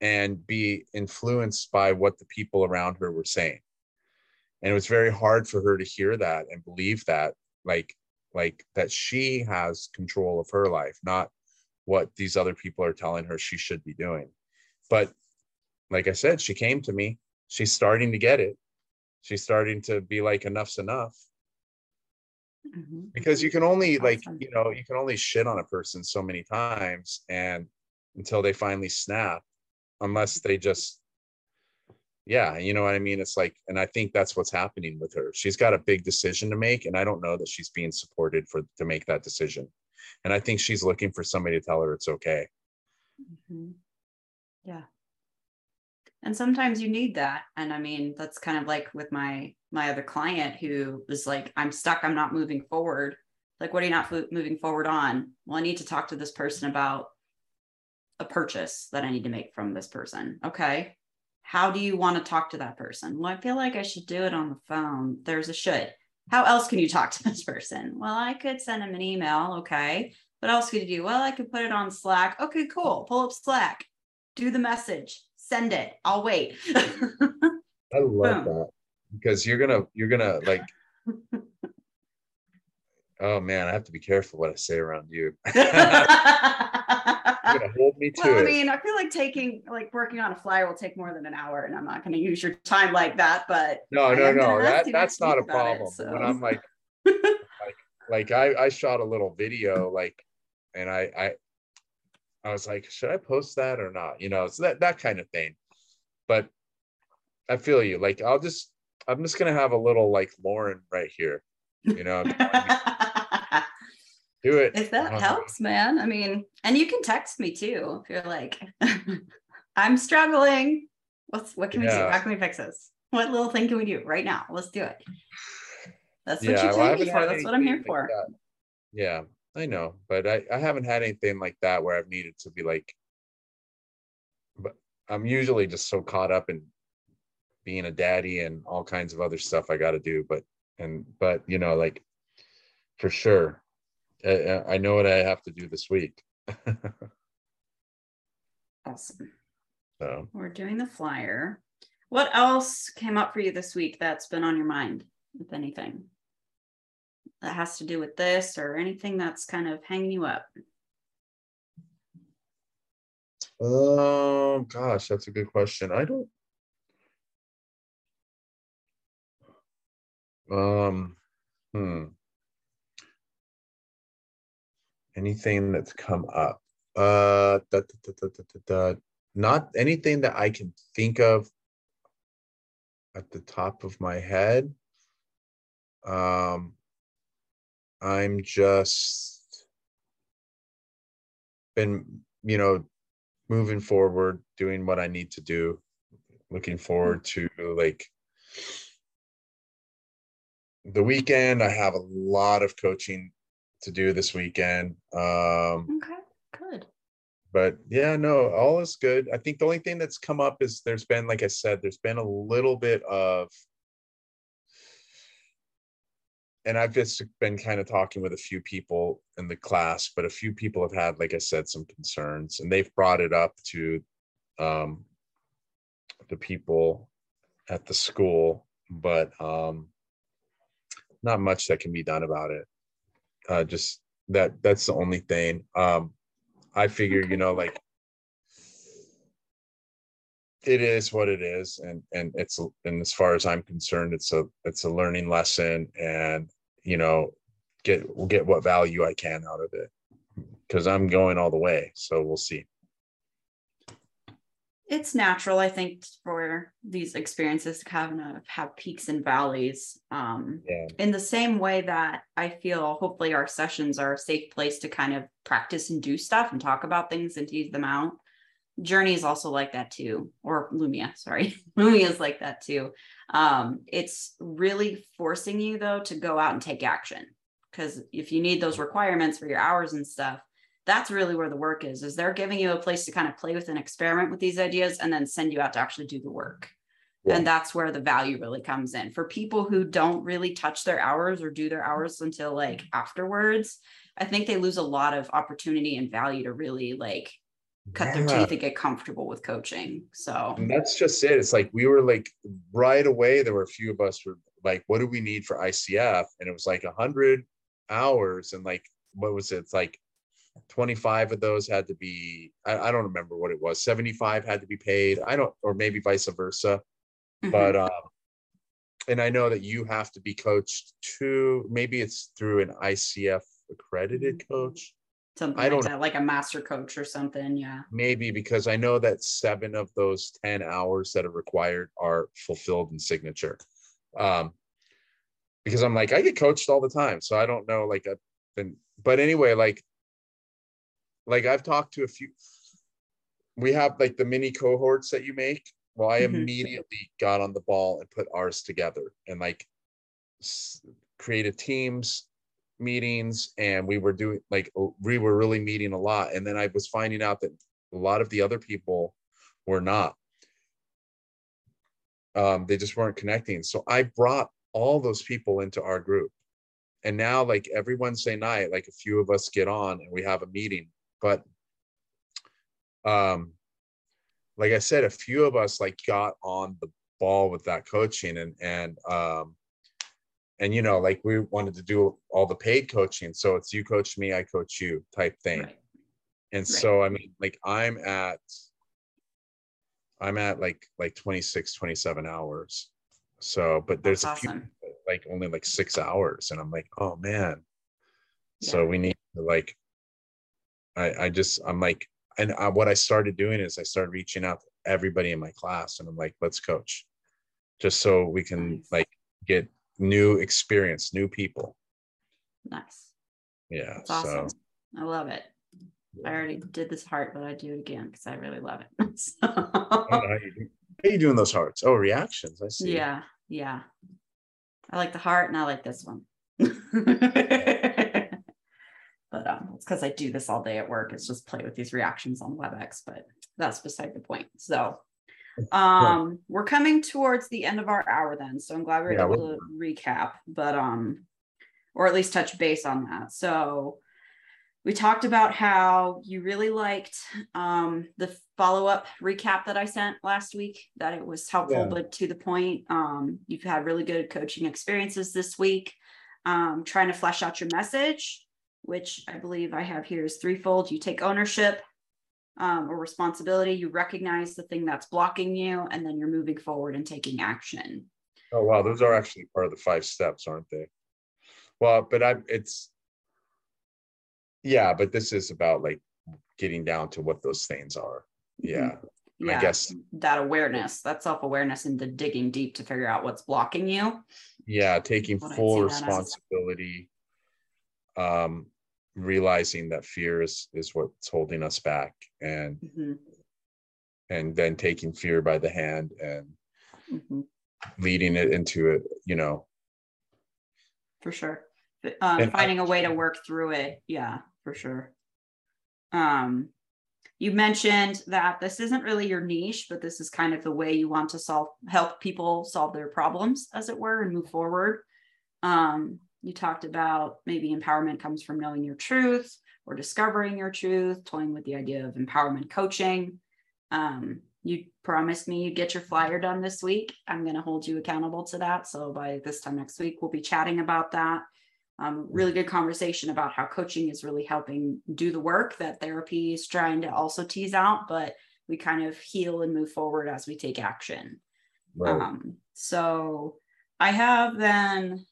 and be influenced by what the people around her were saying. And it was very hard for her to hear that and believe that like like that she has control of her life not what these other people are telling her she should be doing. But like i said she came to me. She's starting to get it. She's starting to be like enough's enough. Mhm. because you can only like you know you can only shit on a person so many times and until they finally snap unless they just yeah you know what i mean it's like and i think that's what's happening with her she's got a big decision to make and i don't know that she's being supported for to make that decision and i think she's looking for somebody to tell her it's okay Mhm. Yeah. And sometimes you need that. And I mean, that's kind of like with my my other client who was like, I'm stuck, I'm not moving forward. Like, what are you not moving forward on? Well, I need to talk to this person about a purchase that I need to make from this person. Okay. How do you want to talk to that person? Well, I feel like I should do it on the phone. There's a should. how else can you talk to this person? Well, I could send them an email. Okay. What else could you do? Well, I could put it on Slack. Okay, cool. Pull up Slack, do the message, send it. I'll wait. I love Boom. that because you're gonna you're gonna like oh man, I have to be careful what I say around you. You're gonna uh, hold me to well, it. I mean, I feel like taking like working on a flyer will take more than an hour, and I'm not gonna use your time like that. But no, no, no, that that's not a problem. It, so. When I'm like, like, like I I shot a little video like, and I I I was like, should I post that or not? You know, so that that kind of thing. But I feel you. Like I'll just I'm just gonna have a little like Lauren right here. You know. Do it. If that helps, man. I mean, and you can text me too if you're like, I'm struggling. What's what can yeah. we do? How can we fix this? What little thing can we do right now? Let's do it. That's what yeah, you well, me for. That's what I'm here for. yeah, I know, but I, I haven't had anything like that where I've needed to be like, but I'm usually just so caught up in being a daddy and all kinds of other stuff I got to do. But, and, but, you know, like for sure, I, I know what I have to do this week. awesome. So we're doing the flyer. What else came up for you this week that's been on your mind, if anything? that has to do with this or anything that's kind of hanging you up? Oh gosh, that's a good question. I don't. Um, hmm. Anything that's come up? Uh, da, da, da, not anything that I can think of at the top of my head. Um, I'm just been, you know, moving forward, doing what I need to do, looking forward to like the weekend. I have a lot of coaching to do this weekend. Um, okay, good. But yeah, no, all is good. I think the only thing that's come up is there's been, like I said, there's been a little bit of and I've just been kind of talking with a few people in the class, but a few people have had, like I said, some concerns, and they've brought it up to um, the people at the school, but um, not much that can be done about it. Uh, just that that's the only thing. Um, I figure, you know, like it is what it is and and it's and as far as i'm concerned it's a it's a learning lesson and you know get get what value i can out of it because i'm going all the way so we'll see it's natural i think for these experiences to kind of have peaks and valleys um, yeah. in the same way that i feel hopefully our sessions are a safe place to kind of practice and do stuff and talk about things and tease them out Journey is also like that too, or Lumia, sorry. Lumia is like that too. Um, it's really forcing you though to go out and take action. Because if you need those requirements for your hours and stuff, that's really where the work is, is they're giving you a place to kind of play with and experiment with these ideas and then send you out to actually do the work. Yeah. And that's where the value really comes in. For people who don't really touch their hours or do their hours until like afterwards, I think they lose a lot of opportunity and value to really like cut yeah. their teeth and get comfortable with coaching. So and that's just it. It's like we were like right away, there were a few of us were like, what do we need for ICF? And it was like a hundred hours and like what was it? It's like 25 of those had to be I, I, don't remember what it was 75 had to be paid i don't or maybe vice versa mm-hmm. but um and i know that you have to be coached too maybe it's through an icf accredited mm-hmm. coach something I don't, like that, like a master coach or something. Yeah. Maybe because I know that seven of those 10 hours that are required are fulfilled in signature. Um, because I'm like, I get coached all the time. So I don't know, like, I've been, but anyway, like, like I've talked to a few, we have like the mini cohorts that you make. Well, I mm-hmm. immediately got on the ball and put ours together and like created teams meetings and we were doing like we were really meeting a lot and then i was finding out that a lot of the other people were not um they just weren't connecting so i brought all those people into our group. And now, like every Wednesday night, like a few of us get on and we have a meeting. But um, like I said, a few of us like got on the ball with that coaching and and um and you know like we wanted to do all the paid coaching so it's you coach me i coach you type thing right. and right. so i mean like i'm at i'm at like like 26 27 hours so but there's That's a awesome. few like only like six hours and i'm like oh man yeah. so we need to like i i just i'm like and I, what i started doing is i started reaching out to everybody in my class and i'm like let's coach just so we can nice. like get new experience, new people. Nice. Yeah. That's awesome. So. I love it. I already did this heart, but I do it again because I really love it. so. Oh, how, you how you doing those hearts? Oh, reactions. I see. Yeah. Yeah. I like the heart and I like this one. but um, it's because I do this all day at work. It's just play with these reactions on WebEx, but that's beside the point. So um, we're coming towards the end of our hour then, so I'm glad we are yeah, able to recap, but um, or at least touch base on that. So we talked about how you really liked um, the follow-up recap that I sent last week, that it was helpful yeah. but to the point. Um, you've had really good coaching experiences this week. Um, trying to flesh out your message, which I believe I have here is threefold. You take ownership, um, or responsibility, you recognize the thing that's blocking you, and then you're moving forward and taking action. Oh wow, those are actually part of the five steps, aren't they? Well, but I it's yeah, but this is about like getting down to what those things are. Yeah. Yeah, I guess that awareness, that self-awareness and the digging deep to figure out what's blocking you. Yeah, taking full responsibility. Um, realizing that fear is is what's holding us back and mm-hmm. and then taking fear by the hand and mm-hmm. leading it into it you know. For sure. Um, finding I, a way to work through it. Yeah for sure. Um you mentioned that this isn't really your niche but this is kind of the way you want to solve help people solve their problems as it were and move forward. Um you talked about maybe empowerment comes from knowing your truth or discovering your truth, toying with the idea of empowerment coaching. Um, you promised me you'd get your flyer done this week. I'm going to hold you accountable to that. So by this time next week, we'll be chatting about that. Um, really good conversation about how coaching is really helping do the work that therapy is trying to also tease out, but we kind of heal and move forward as we take action. Right. Um, so I have then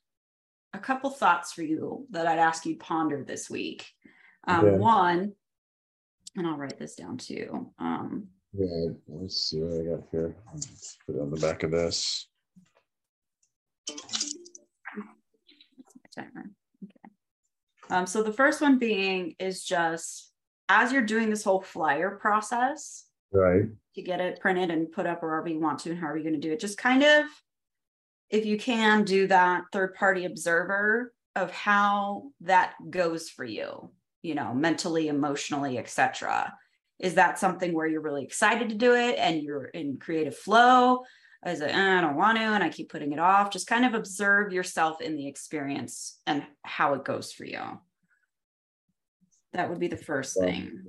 a couple thoughts for you that I'd ask you to ponder this week. Um, okay. One, and I'll write this down too. Um, yeah, let's see what I got here. Let's put it on the back of this. Timer. Okay. Um, so the first one being is just as you're doing this whole flyer process, right? To get it printed and put up wherever you want to, and how are you going to do it? Just kind of if you can do that third party observer of how that goes for you you know mentally emotionally etc is that something where you're really excited to do it and you're in creative flow? As eh, i don't want to and I keep putting it off? Just kind of observe yourself in the experience and how it goes for you. That would be the first thing.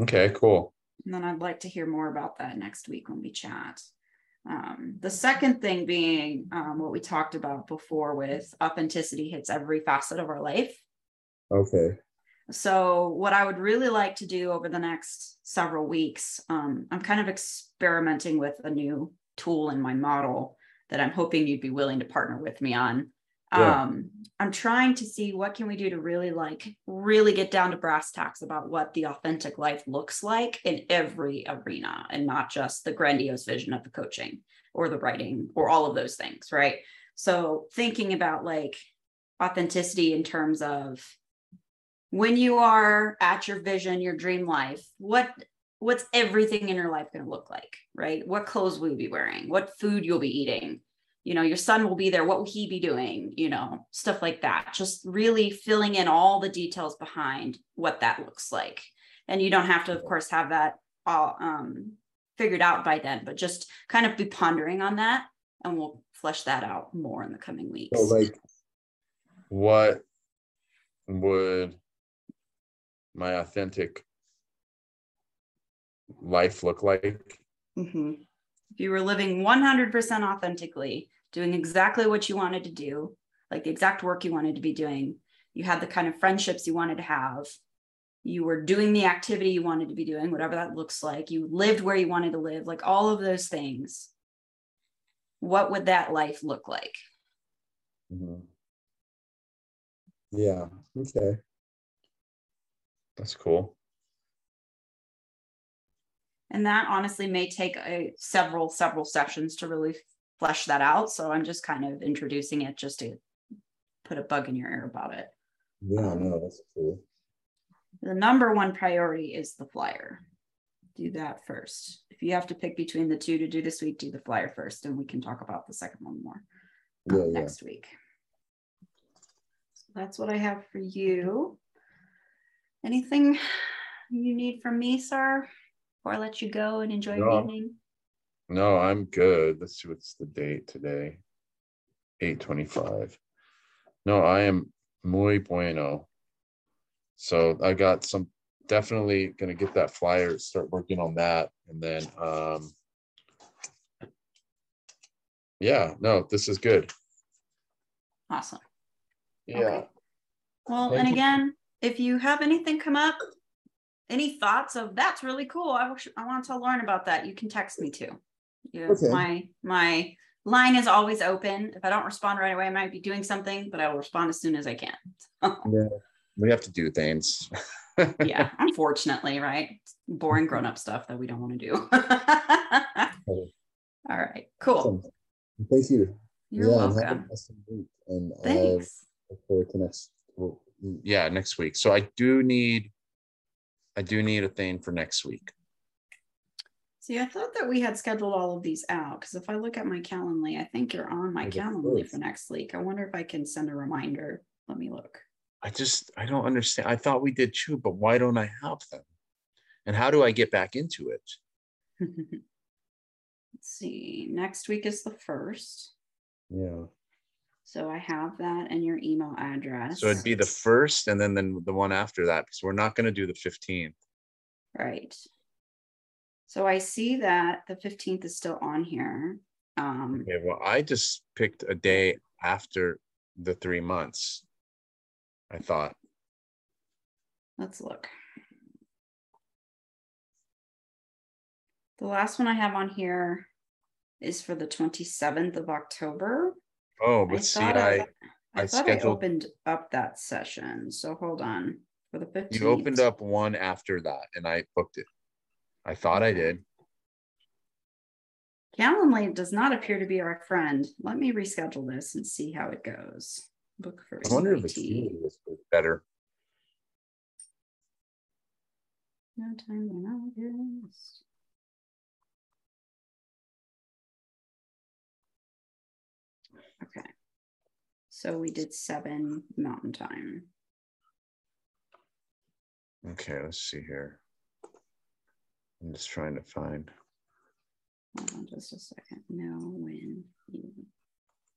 okay cool and then I'd like to hear more about that next week when we chat. Um, the second thing being um, what we talked about before with authenticity hits every facet of our life. Okay. So, what I would really like to do over the next several weeks, um, I'm kind of experimenting with a new tool in my model that I'm hoping you'd be willing to partner with me on yeah. um i'm trying to see what can we do to really like really get down to brass tacks about what the authentic life looks like in every arena and not just the grandiose vision of the coaching or the writing or all of those things right? So thinking about like authenticity in terms of when you are at your vision your dream life what what's everything in your life going to look like right? What clothes will you be wearing? What food you'll be eating you know your son will be there what will he be doing you know stuff like that just really filling in all the details behind what that looks like and you don't have to of course have that all um figured out by then, but just kind of be pondering on that and we'll flesh that out more in the coming weeks. So like what would my authentic life look like? Mm-hmm. If you were living 100% authentically, doing exactly what you wanted to do, like the exact work you wanted to be doing, you had the kind of friendships you wanted to have, you were doing the activity you wanted to be doing, whatever that looks like, you lived where you wanted to live, like all of those things, what would that life look like? Mm-hmm. Yeah. Okay. That's cool. And that honestly may take a several, several sessions to really flesh that out. So I'm just kind of introducing it just to put a bug in your ear about it. Yeah, no, that's cool. The number one priority is the flyer. Do that first. If you have to pick between the two to do this week, do the flyer first, and we can talk about the second one more uh, yeah, next yeah. week. So that's what I have for you. Anything you need from me, sir, before I let you go and enjoy no, your evening? No, I'm good. Let's see what's the date today. 825. No, I am muy bueno. So I got some definitely gonna get that flyer, start working on that. And then um yeah, no, this is good. Awesome. Yeah. Okay. Well, Thank and you. again, if you have anything come up, any thoughts of that's really cool. I, wish, I want to learn about that. You can text me too. Okay. my my line is always open. If I don't respond right away, I might be doing something, but I will respond as soon as I can. yeah, we have to do things. yeah, unfortunately, right? Boring grown up stuff that we don't want to do. All right, cool. Awesome. Thank you. You're yeah, welcome. And, and Thanks. I look forward to next. Yeah, next week. So I do need, I do need a thing for next week. See, I thought that we had scheduled all of these out because if I look at my Calendly, I think you're on my Calendly for next week. I wonder if I can send a reminder. Let me look. I just, I don't understand. I thought we did too, but why don't I have them? And how do I get back into it? Let's see. Next week is the first. Yeah. So I have that and your email address. So it'd be the first and then, then the one after that because we're not going to do the 15th. Right. So I see that the 15th is still on here. Um, okay, well, I just picked a day after the three months, I thought. Let's look. The last one I have on here is for the 27th of October. Oh, but I see, I, I, I, thought scheduled... I opened up that session. So hold on. For the 15th. You opened up one after that and I booked it. I thought I did. Calendly does not appear to be our friend. Let me reschedule this and see how it goes. Book first. I wonder if it's better. No time in August. So we did seven mountain time. Okay, let's see here. I'm just trying to find. Hold on just a second. No, when you,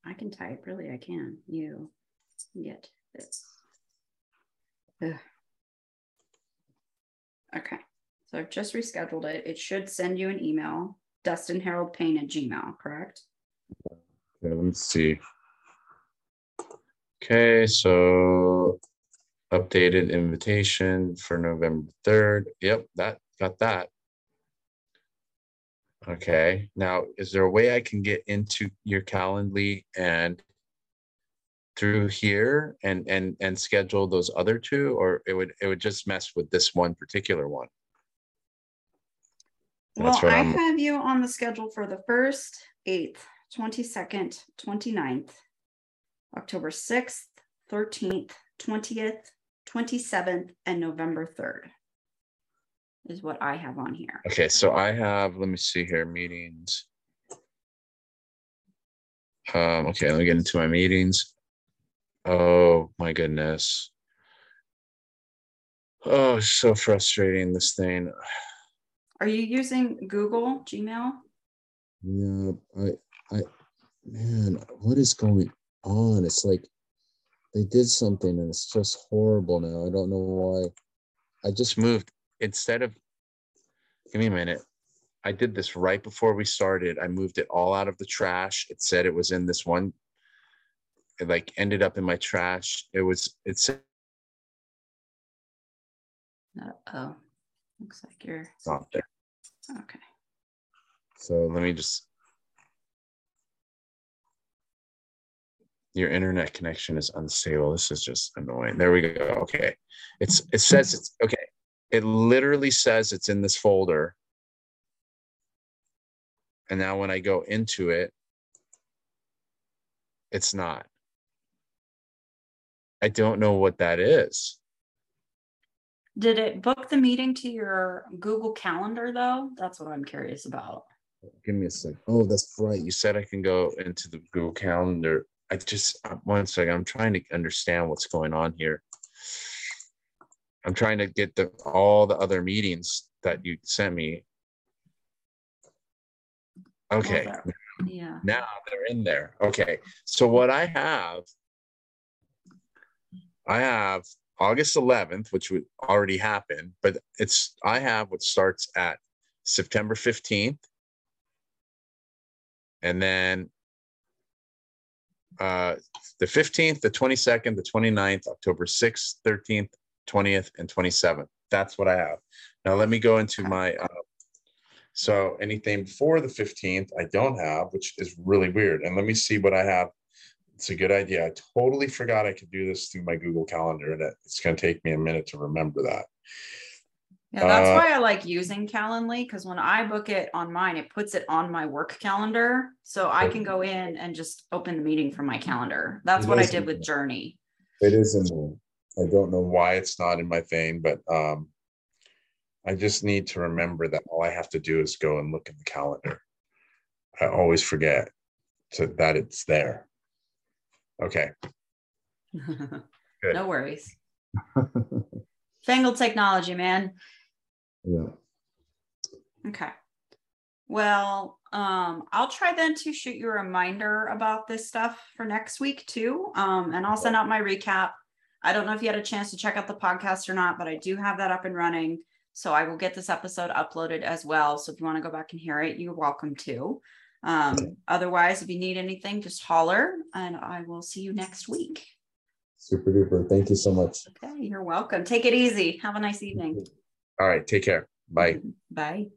I can type, really, I can. You get this. Ugh. Okay, so I've just rescheduled it. It should send you an email, Dustin Harold Payne at Gmail, correct? Okay, let me see. Okay, so updated invitation for November 3rd. Yep, that got that. Okay. Now, is there a way I can get into your Calendly and through here and and and schedule those other two, or it would it would just mess with this one particular one? That's well, I I'm... have you on the schedule for the first, eighth, twenty second, 29th, October sixth, thirteenth, twentieth, twenty seventh, and November third is what I have on here. Okay, so I have, let me see here, meetings. Um, okay, let me get into my meetings. Oh my goodness. Oh, so frustrating, this thing. Are you using Google Gmail? Yeah, I, I, man, what is going on? It's like they did something and it's just horrible now. I don't know why. I just moved instead of, give me a minute. I did this right before we started. I moved it all out of the trash. It said it was in this one, it like ended up in my trash. It was, it said, oh, looks like you're it's not there. okay. So let me just. Your internet connection is unstable. This is just annoying. There we go. Okay. It's it says it's okay. It literally says it's in this folder. And now when I go into it, it's not. I don't know what that is. Did it book the meeting to your Google Calendar though? That's what I'm curious about. give me a sec. Oh, that's right. You said I can go into the Google Calendar. I just uh, one second. I'm trying to understand what's going on here. I'm trying to get the all the other meetings that you sent me. Okay, Yeah. now they're in there. Okay, so what I have, I have August 11th, which would already happen, but it's I have what starts at September 15th, and then uh, the 15th, the 22nd, the 29th, October 6th, 13th, 20th, and 27th. That's what I have. Now let me go into my. Uh, so anything before the 15th, I don't have, which is really weird. And let me see what I have. It's a good idea. I totally forgot I could do this through my Google Calendar, and it- it's going to take me a minute to remember that. Yeah, that's Uh, why I like using Calendly because when I book it on mine, it puts it on my work calendar. So I can go in and just open the meeting from my calendar. That's what I did with Journey. It is in there. I don't know why it's not in my thing, but um, I just need to remember that all I have to do is go and look in the calendar. I always forget to, that it's there. Okay. No worries. Fangled technology, man. Yeah. Okay. Well, um, I'll try then to shoot you a reminder about this stuff for next week too. Um, and I'll send out my recap. I don't know if you had a chance to check out the podcast or not, but I do have that up and running. So I will get this episode uploaded as well. So if you want to go back and hear it, you're welcome to. Um, otherwise, if you need anything, just holler and I will see you next week. Super duper. Thank you so much. Okay, you're welcome. Take it easy. Have a nice evening. All right. Take care. Bye. Bye.